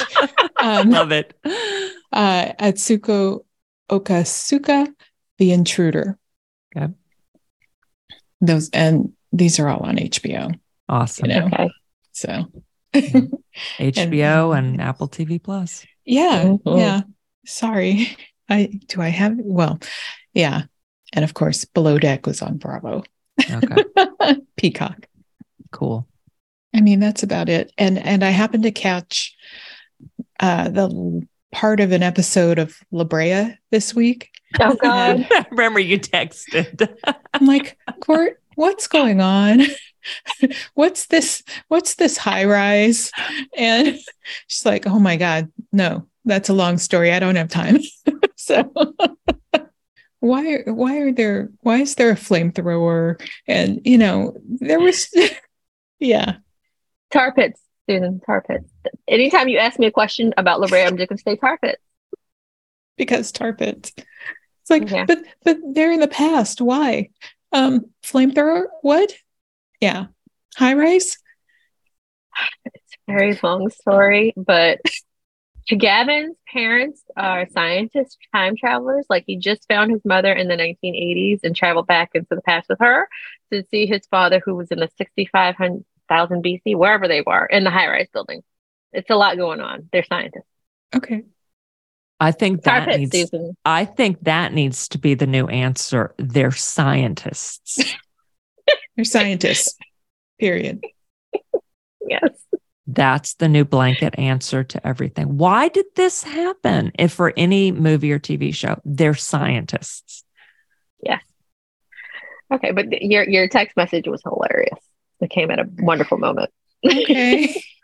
um, love it uh, Atsuko Okatsuka, The Intruder. Okay. Those, and these are all on HBO. Awesome You know. Okay. So, hbo and apple tv plus Yeah, yeah. Sorry. I do I have well, yeah. And of course, Below Deck was on Bravo. okay Peacock. cool I mean, that's about it. And and I happened to catch uh the part of an episode of La Brea this week. Oh God. I remember you texted I'm like, Cort, what's going on? what's this? What's this high rise? And she's like, Oh my God, no, that's a long story. I don't have time. so why why are there why is there a flamethrower? And you know, there was yeah. Tar pits, Susan. Tar pits. Anytime you ask me a question about Brea, I'm just gonna say tar pits. because tar pits. It's like, Yeah. but but they're in the past. Why? Um, flamethrower? What? Yeah, high rise. It's a very long story, but Gavin's parents are scientists, time travelers. Like he just found his mother in the 1980s and traveled back into the past with her to see his father, who was in the 65,000 BC, wherever they were, in the high-rise building. It's a lot going on. They're scientists. Okay. i think Tar that needs Susan. i think that needs to be the new answer they're scientists They're scientists. Period. Yes. That's the new blanket answer to everything. Why did this happen? If for any movie or TV show, they're scientists. Yes. Okay, but th- your your text message was hilarious. It came at a wonderful moment. Okay.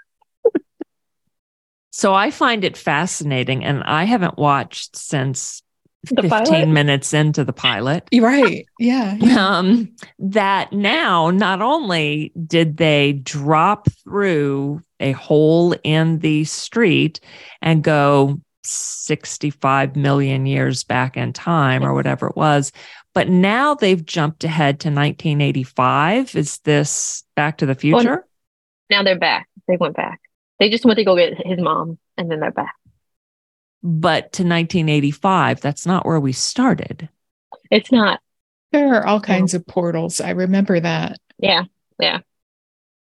So I find it fascinating, and I haven't watched since The 15 pilot? minutes into the pilot. Right. Yeah. yeah. Um, that now not only did they drop through a hole in the street and go 65 million years back in time or whatever it was, but now they've jumped ahead to 1985. Is this Back to the Future? Now they're back. They went back. They just went to go get his mom, and then they're back. But to 1985, that's not where we started. It's not. There are all kinds of portals. I remember that. Yeah, yeah,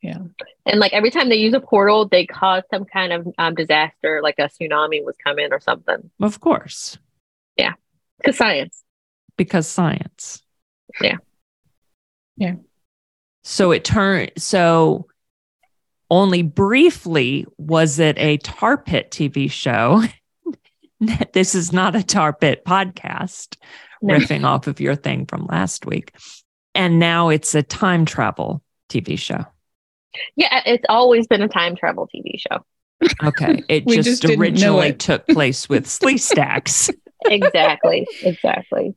Yeah. And like every time they use a portal, they cause some kind of um, disaster, like a tsunami was coming or something. Of course, Yeah. Because science. because science. Yeah. Yeah. So it turned so only briefly was it a tar pit TV show. this is not a tar pit podcast No. riffing off of your thing from last week. And now it's a time travel TV show. Yeah, it's always been a time travel TV show. Okay. It just, just originally it. took place with Slee Stacks. Exactly. exactly.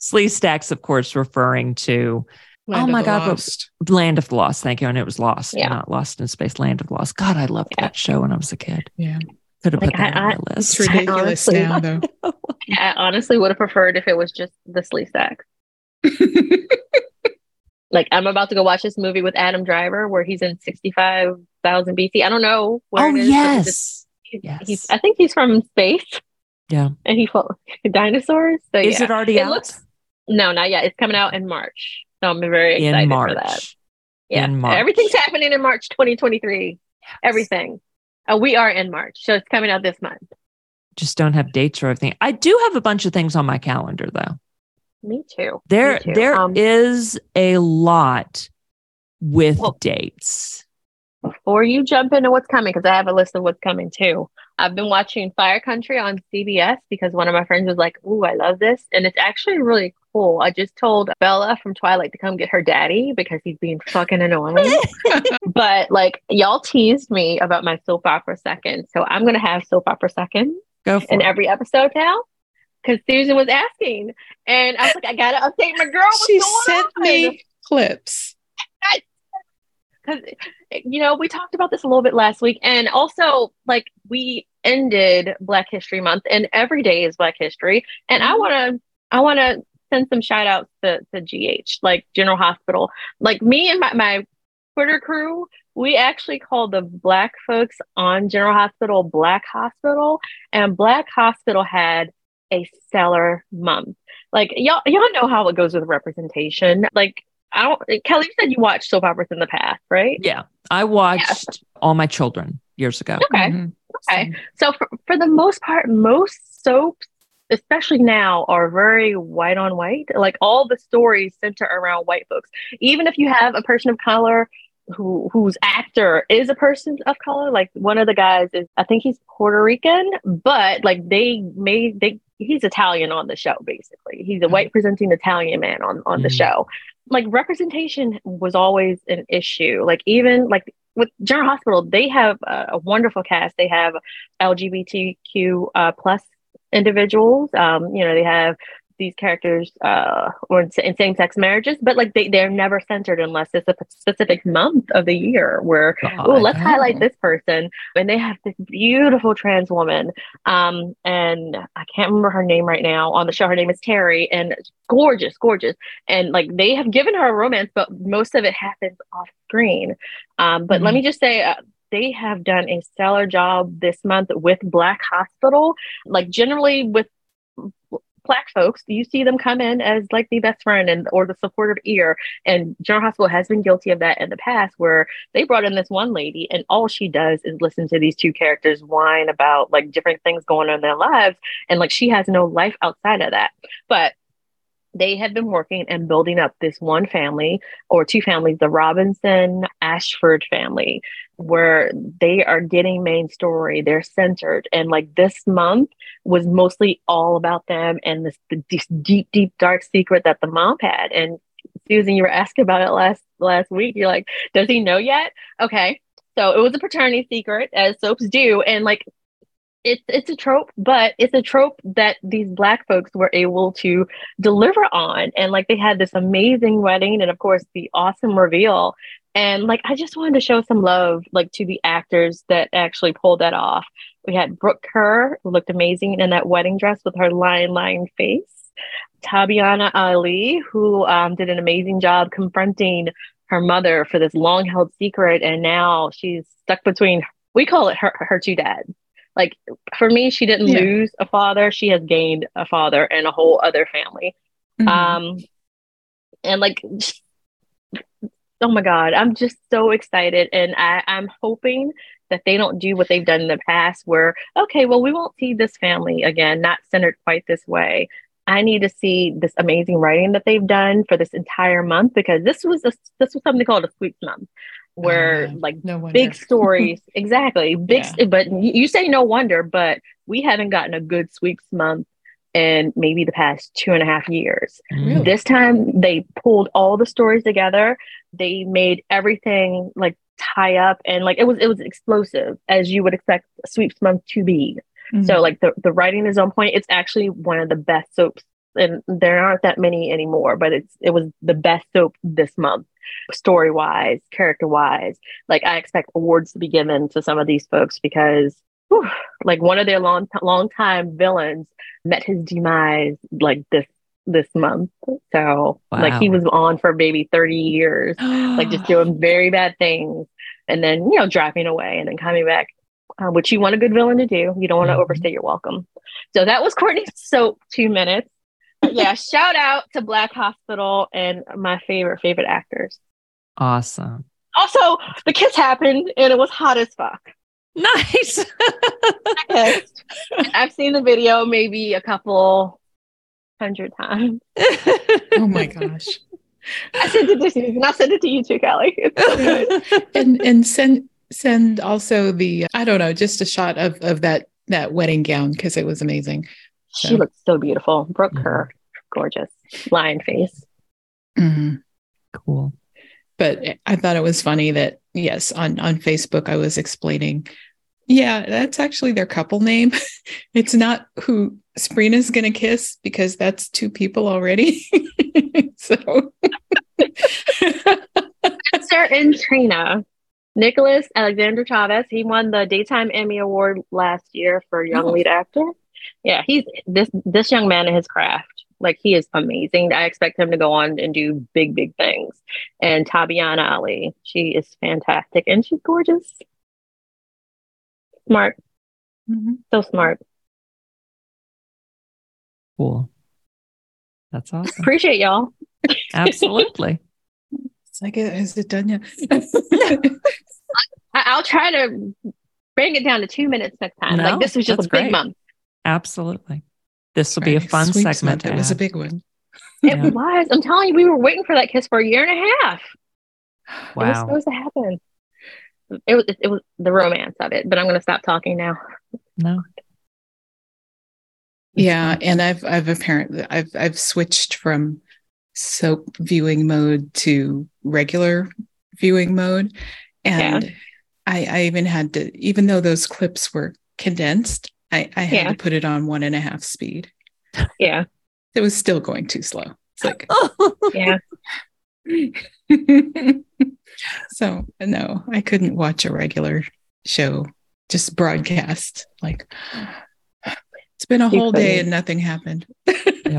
Sleestaks, of course, referring to Land Oh my God, Lost. Land of the Lost. Thank you. And it was Lost, Yeah. not Lost in Space, Land of Lost. God, I loved Yeah. that show when I was a kid. Yeah. Could have Like, put that I- on I- my It's list. ridiculous honestly- now, though. I honestly would have preferred if it was just the Sleestak. Like I'm about to go watch this movie with Adam Driver where he's in 65,000 BC. I don't know where Oh, it is, but just- yes. he's, Yes. he's- I think he's from space. Yeah. And he fought dinosaurs. So Is yeah. it already It out? looks- No, not yet. It's coming out in March. So I'm very excited in for that. Yeah. In March. Everything's happening in March 2023. Everything. Uh, we are in March. So it's coming out this month. Just don't have dates or everything. I do have a bunch of things on my calendar though. Me too. There Me too. there is Um, a lot with Well- dates. before you jump into what's coming, because I have a list of what's coming too. I've been watching Fire Country on CBS because one of my friends was like, "Ooh, I love this," and it's actually really cool. I just told Bella from Twilight to come get her daddy because he's being fucking annoying. but like, y'all teased me about my soap opera second, so I'm gonna have soap opera second Go for in it. every episode now. Because Susan was asking, and I was like, I gotta update my girl. She going sent on? me clips. because you know we talked about this a little bit last week and also like we ended black history month and every day is black history and i mm-hmm. want to i want to send some shout outs to, to gh like general hospital. Like me and my, my twitter crew we actually called the black folks on general hospital black hospital and black hospital had a stellar month. Like y'all y'all know how it goes with representation. Like I don't. Kelly you said you watched soap operas in the past, right? Yeah. I watched All My Children years ago. Okay. Mhm. Okay. So for, for the most part, most soaps, especially now, are very white on white. Like all the stories center around white folks. Even if you have a person of color who whose actor is a person of color, like one of the guys is, I think he's Puerto Rican, but like they made they he's Italian on the show. Basically, he's a white presenting Italian man on on the Mhm. show. Like representation was always an issue. Like even like with General Hospital, they have a, a wonderful cast. They have LGBTQ uh, plus individuals. Um, you know, they have these characters uh, or in, same-sex marriages, but like they they're never centered unless it's a specific month of the year where oh let's highlight this person and they have this beautiful trans woman um and i can't remember her name right now on the show. Her name is terry and gorgeous gorgeous and like they have given her a romance but most of it happens off screen. Um but let me just say uh, they have done a stellar job this month with black hospital. Like generally with black folks you see them come in as like the best friend and or the supportive ear. And general hospital has been guilty of that in the past where they brought in this one lady and all she does is listen to these two characters whine about like different things going on in their lives. And like she has no life outside of that. But they have been working and building up this one family or two families the robinson ashford family where they are getting main story they're centered and like this month was mostly all about them and this, this deep deep dark secret that the mom had. And susan you were asking about it last last week. You're like does he know yet? Okay. So it was a paternity secret as soaps do. And like it's it's a trope, but it's a trope that these black folks were able to deliver on. And like they had this amazing wedding and of course the awesome reveal. And like I just wanted to show some love like to the actors that actually pulled that off. We had Brook Kerr, who looked amazing in that wedding dress with her lion lion face. Tabyana Ali, who um, did an amazing job confronting her mother for this long held secret. And now she's stuck between, we call it her, her two dads. Like for me, she didn't Yeah. lose a father. She has gained a father and a whole other family. Mhm. Um, and like, oh my God, I'm just so excited. And I, I'm hoping that they don't do what they've done in the past where, okay, well, we won't see this family again, not centered quite this way. I need to see this amazing writing that they've done for this entire month because this was a, this was something called a sweeps month. Where yeah. like No big stories exactly big Yeah. but you say no wonder but we haven't gotten a good sweeps month in maybe the past two and a half years Really? this time they pulled all the stories together they made everything like tie up and like it was it was explosive as you would expect sweeps month to be Mhm. so like the, the writing is on point it's actually one of the best soaps and there aren't that many anymore but it's it was the best soap this month story wise character wise like i expect awards to be given to some of these folks because whew, like one of their long long time villains met his demise like this this month. So like he was on for maybe 30 years like just doing very bad things and then you know dropping away and then coming back uh, which you want a good villain to do. You don't want to Mhm. overstay your welcome. So that was courtney's soap two minutes yeah shout out to black hospital and my favorite favorite actors Awesome. also the kiss happened and it was hot as fuck Nice. I've seen the video maybe a couple hundred times oh my gosh. i sent it to Susan. i'll send it to you too kelly so and and send send also the I don't know, just a shot of of that that wedding gown because it was amazing. She So- looked so beautiful brooke her gorgeous lion face Mhm. cool. But I thought it was funny that yes, on on Facebook I was explaining, yeah, that's actually their couple name. it's not who Sprina's gonna kiss because that's two people already. so Spencer and Trina. Nicholas Alexander Chavez, he won the Daytime Emmy Award last year for Young Oh. Lead Actor. Yeah, he's this this young man in his craft. Like he is amazing. I expect him to go on and do big, big things. And Tabyana Ali, she is fantastic and she's gorgeous. Smart, Mhm. so smart. Cool. That's awesome. Appreciate y'all. Absolutely. it's like is it done yet? I- I'll try to bring it down to two minutes next time. No, like this was just that's a big great. month. Absolutely. This will be a fun sweeps segment. month, It was a big one. It Yeah. was. I'm telling you, we were waiting for that kiss for a year and a half. It was Wow. supposed to happen. It was it was the romance of it, but I'm gonna stop talking now. No. Yeah, and I've I've apparently I've I've switched from soap viewing mode to regular viewing mode, and I I even had to even though those clips were condensed, I I had Yeah. to put it on one and a half speed. Yeah, It was still going too slow. It's like oh. yeah. so no, I couldn't watch a regular show just broadcast like. It's been a You whole day couldn't. and nothing happened. And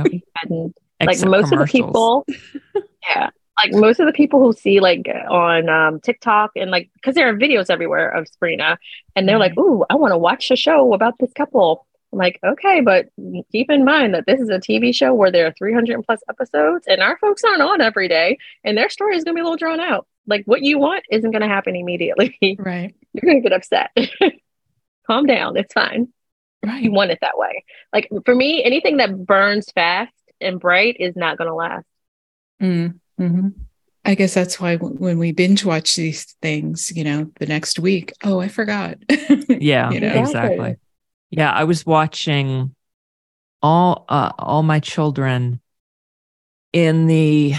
like Except most of the people, yeah, like most of the people who see like on um, TikTok and like because there are videos everywhere of Sprina, and they're like, Right. "Ooh, I want to watch a show about this couple." I'm like, okay, but keep in mind that this is a TV show where there are 300 plus episodes, and our folks aren't on every day, and their story is going to be a little drawn out. Like what you want isn't going to happen immediately. Right. You're going to get upset. Calm down. It's fine. You want it that way. Like for me, anything that burns fast and bright is not going to last. Mm, mhm. I guess that's why w- when we binge watch these things, you know, the next week, oh, I forgot. Yeah, You know? Exactly. exactly. Yeah, I was watching all uh, all my children in the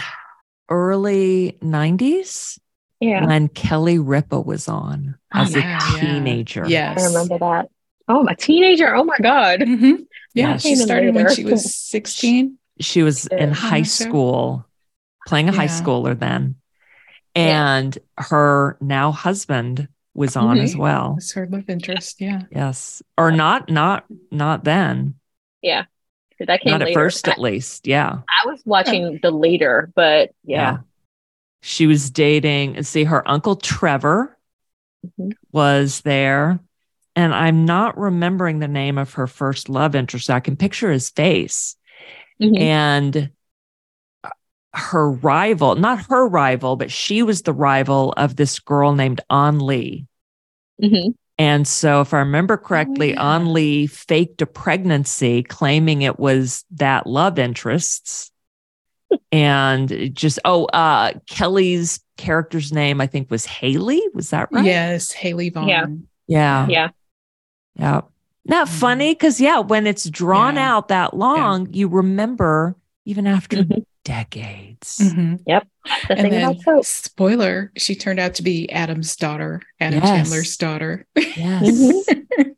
early 90s Yeah. when Kelly Ripa was on as Oh, a yeah, yeah. teenager. Yes. I remember that. Oh, my teenager. Oh my God. Mhm. Yeah, Yeah. she Came in started when she was 16. She was in high so- school, playing a high schooler then. Yeah. And her now husband was on Mhm. as well. That's her love interest. Yeah. Yes. Or not, not, not then. Yeah. That came Not at first, I, at least. Yeah. I was watching the later, but yeah. She was dating, see, her uncle Trevor Mhm. was there. And I'm not remembering the name of her first love interest. I can picture his face. Mhm. And her rival, not her rival, but she was the rival of this girl named An Lee. Mhm. And so, if I remember correctly, yeah. An Lee faked a pregnancy, claiming it was that love interest's. and just oh, uh, Kelly's character's name I think was Haley. Was that right? Yes, Hayley Vaughan. Yeah. Yeah. Yeah. Yeah. Not Mhm. funny because yeah, when it's drawn Yeah. out that long, you remember even after Decades. Mhm. The And thing then, about soap. spoiler, she turned out to be Adam's daughter, Adam Yes. Chandler's daughter. Yes. Mhm.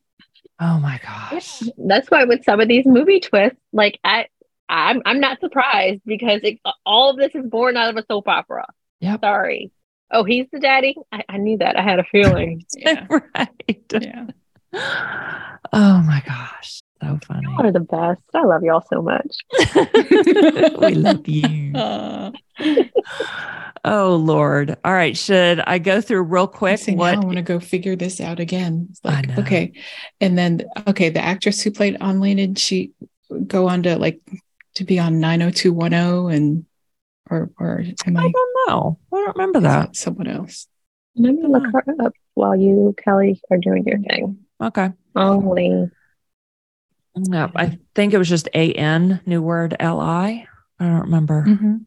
Oh my gosh. That's why with some of these movie twists, like I, I'm, I'm not surprised because it, all of this is born out of a soap opera. Yep. Sorry. Oh, he's the daddy. I, I knew that. I had a feeling. yeah. right. Yeah. Oh my gosh. So funny. Y'all are the best. I love y'all so much. we love you. Uh, Oh Lord. All right. Should I go through real quick see, now what I want to go figure this out again. It's I like, know. okay. And then, okay, the actress who played Anlene, did she go on to like to be on 90210 and, or, or am I I, don't know. I don't remember that. that someone else? Let me look her up while you, Kelly, are doing your thing. Okay. Only. No, I think it was just A N, new word L I. I don't remember. Mhm.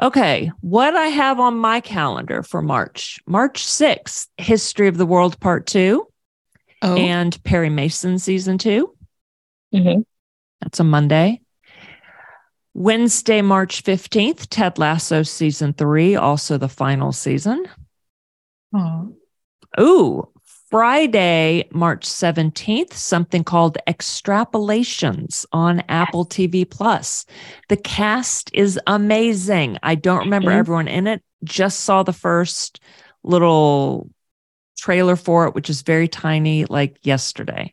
Okay. What I have on my calendar for March, March 6th, History of the World Part Two Oh, and Perry Mason Season Two. Mhm. That's a Monday. Wednesday, March 15th, Ted Lasso Season Three, also the final season. Oh. Ooh, Friday, March 17th, something called Extrapolations on Apple TV Plus. The cast is amazing. I don't remember Mhm. everyone in it, just saw the first little trailer for it, which is very tiny, like yesterday.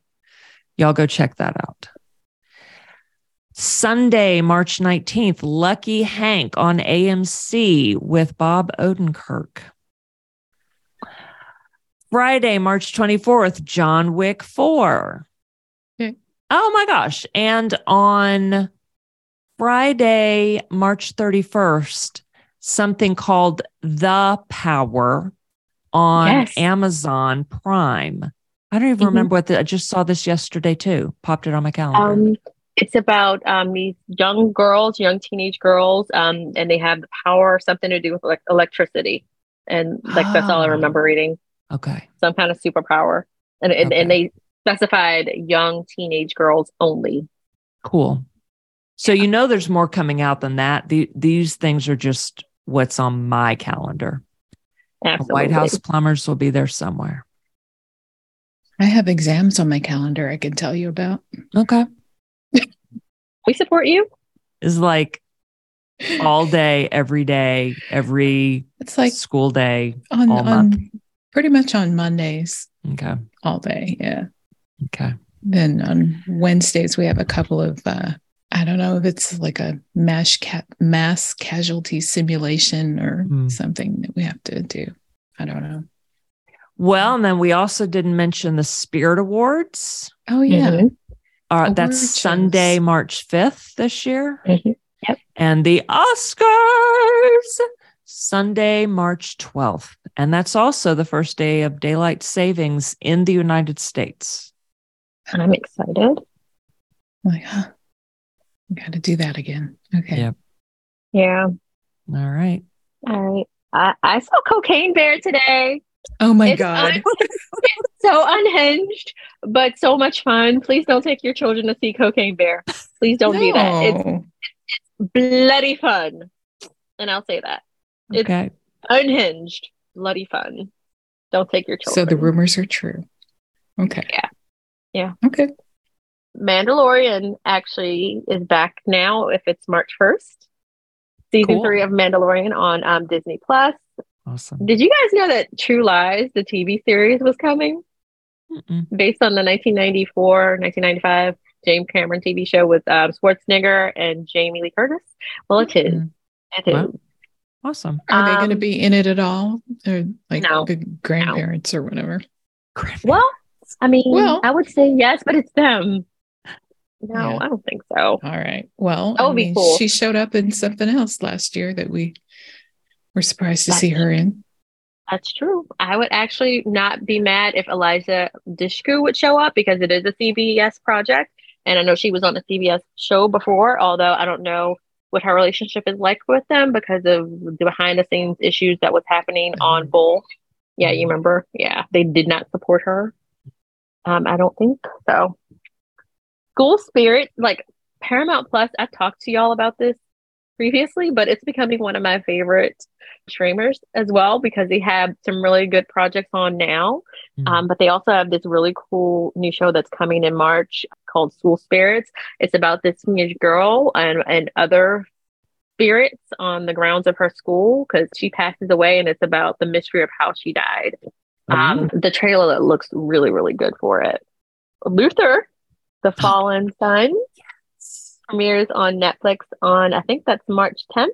Y'all go check that out. Sunday, March 19th, Lucky Hank on AMC with Bob Odenkirk. Friday, March 24th, John Wick 4. Okay. Oh my gosh. And on Friday, March 31st, something called The Power on Yes. Amazon Prime. I don't even Mhm. remember what the, I just saw this yesterday too. Popped it on my calendar. Um, it's about um, these young girls, young teenage girls, um, and they have the power, something to do with like electricity. And like that's all I Ah. remember reading. Okay. Some kind of superpower. And, and, Okay. and they specified young teenage girls only. Cool. So you know there's more coming out than that. The, these things are just what's on my calendar. Absolutely. White House plumbers will be there somewhere. I have exams on my calendar I can tell you about. Okay. We support you. Is like all day, every day, every It's like school day. on, all on pretty much on Mondays Okay. all day. Yeah. Okay. Then on Wednesdays we have a couple of uh I don't know if it's like a mass ca- mass casualty simulation or Hmm. something that we have to do. I don't know. Well, and then we also didn't mention the Spirit Awards. Oh yeah. Mhm. Uh, that's Award. Sunday, March 5th this year. Mhm. And the Oscars, Sunday, March 12th. And that's also the first day of daylight savings in the United States. I'm excited. Like, huh. Got to do that again. Okay. Yeah. Yeah. All right. All right. I, I saw Cocaine Bear today. Oh my It's god. un- so unhinged, but so much fun. Please don't take your children to see Cocaine Bear. Please don't do that. It's No. bloody fun. And I'll say that. It's Okay. unhinged, bloody fun. Don't take your So the rumors are true. Okay. Yeah. Yeah. Okay. Mandalorian actually is back now if it's March 1st. Season Cool. three of Mandalorian on um, Disney Plus. Awesome. Did you guys know that True Lies, the TV series, was coming Mm-mm. based on the 1994, 1995 James Cameron TV show with um, Schwarzenegger and Jamie Lee Curtis? Well, it is. It is. Wow. Awesome. Are they going to Um, be in it at all? Or like No. the grandparents or whatever? Well, I mean, Well- I would say yes, but it's them. No, Yeah. I don't think so. All right. Well, That would be cool. she showed up in something else last year that we were surprised to That's see her in. That's true. I would actually not be mad if Eliza Dushku would show up because it is a CBS project. And I know she was on a CBS show before, although I don't know what her relationship is like with them because of the behind the scenes issues that was happening on Bull. Yeah, you remember? Yeah, they did not support her. Um, I don't think so. School Spirit, like Paramount Plus, I've talked to y'all about this previously, but it's becoming one of my favorite streamers as well because they have some really good projects on now. Mm-hmm. Um, but they also have this really cool new show that's coming in March called School Spirits. It's about this teenage girl and, and other spirits on the grounds of her school because she passes away and it's about the mystery of how she died. Mm-hmm. Um, the trailer looks really, really good for it. Luther, the Fallen Sun, premieres on Netflix on I think that's March 10th.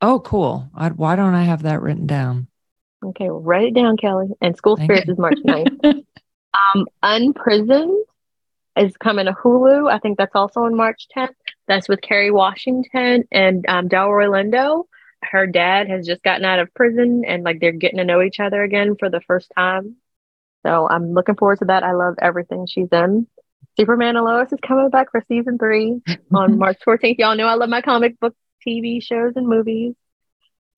Oh, cool. I, why don't I have that written down? Okay, well, write it down, Kelly. And School Thank Spirits you. is March 9th. um, Unprisoned is coming to Hulu. I think that's also on March 10th. That's with Kerry Washington and um, Delroy Lindo. Her dad has just gotten out of prison and like they're getting to know each other again for the first time. So I'm looking forward to that. I love everything she's in. Superman and Lois is coming back for season three on March 14th. Y'all know I love my comic book TV shows and movies.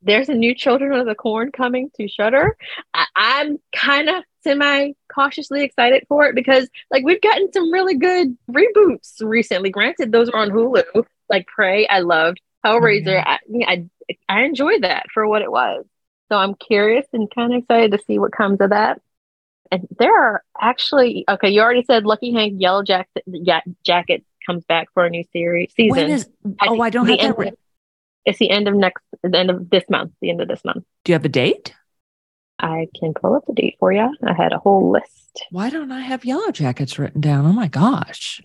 There's a new Children of the Corn coming to Shudder. I- I'm kind of semi cautiously excited for it because like we've gotten some really good reboots recently. Granted, those are on Hulu, like Prey. I loved Hellraiser. Mm-hmm. I, I I enjoyed that for what it was. So I'm curious and kind of excited to see what comes of that and there are actually okay. You already said Lucky Hank Yellow Jacket yeah, Jacket comes back for a new series season. When is? Oh, I don't have that. Written. It's the end of next, the end of this month. The end of this month. Do you have a date? I can pull up the date for you. I had a whole list. Why don't I have Yellow Jackets written down? Oh my gosh.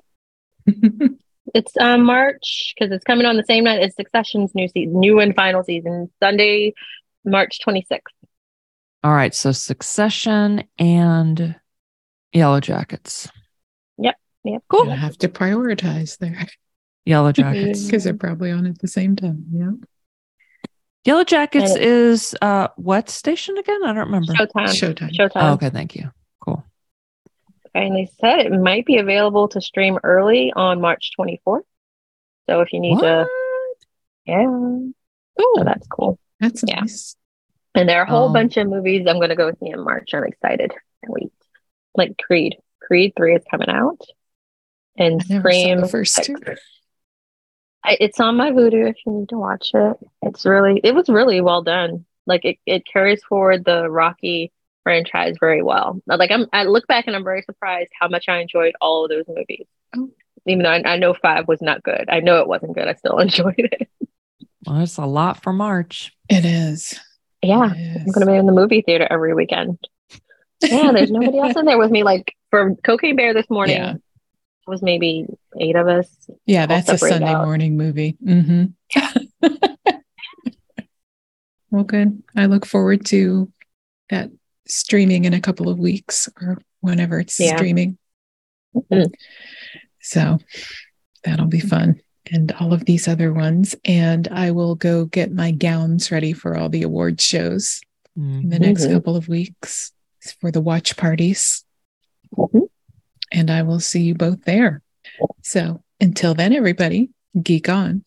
it's um, March because it's coming on the same night as Succession's new season, new and final season, Sunday, March 26th. All right. So Succession and Yellowjackets. Yep. Yep. Cool. You have to prioritize there. Yellowjackets. Because they're probably on at the same time. Yeah. Yellowjackets is uh what station again? I don't remember. Showtime. Showtime. Showtime. Oh, okay, thank you. Cool. And they said it might be available to stream early on March 24th. So if you need what? to, yeah. Oh, so that's cool. That's yeah. nice. And there are a whole oh. bunch of movies I'm going to go see in March. I'm excited. I wait. Like Creed. Creed 3 is coming out. And Scream. the first two. I, it's on my Vudu if you need to watch it. It's really, it was really well done. Like it, it carries forward the Rocky franchise very well. Like I'm, I look back and I'm very surprised how much I enjoyed all of those movies. Oh. Even though I, I know five was not good, I know it wasn't good. I still enjoyed it. Well, it's a lot for March. It is. Yeah, yes. I'm going to be in the movie theater every weekend. Yeah, there's nobody else in there with me. Like for Cocaine Bear this morning, yeah. was maybe eight of us. Yeah, that's a Sunday out. morning movie. Mm-hmm. well, good. I look forward to that streaming in a couple of weeks or whenever it's yeah. streaming. Mm-hmm. So that'll be fun and all of these other ones. And I will go get my gowns ready for all the award shows mm-hmm. in the next mm-hmm. couple of weeks for the watch parties. Mm-hmm. And I will see you both there. So until then, everybody, geek on.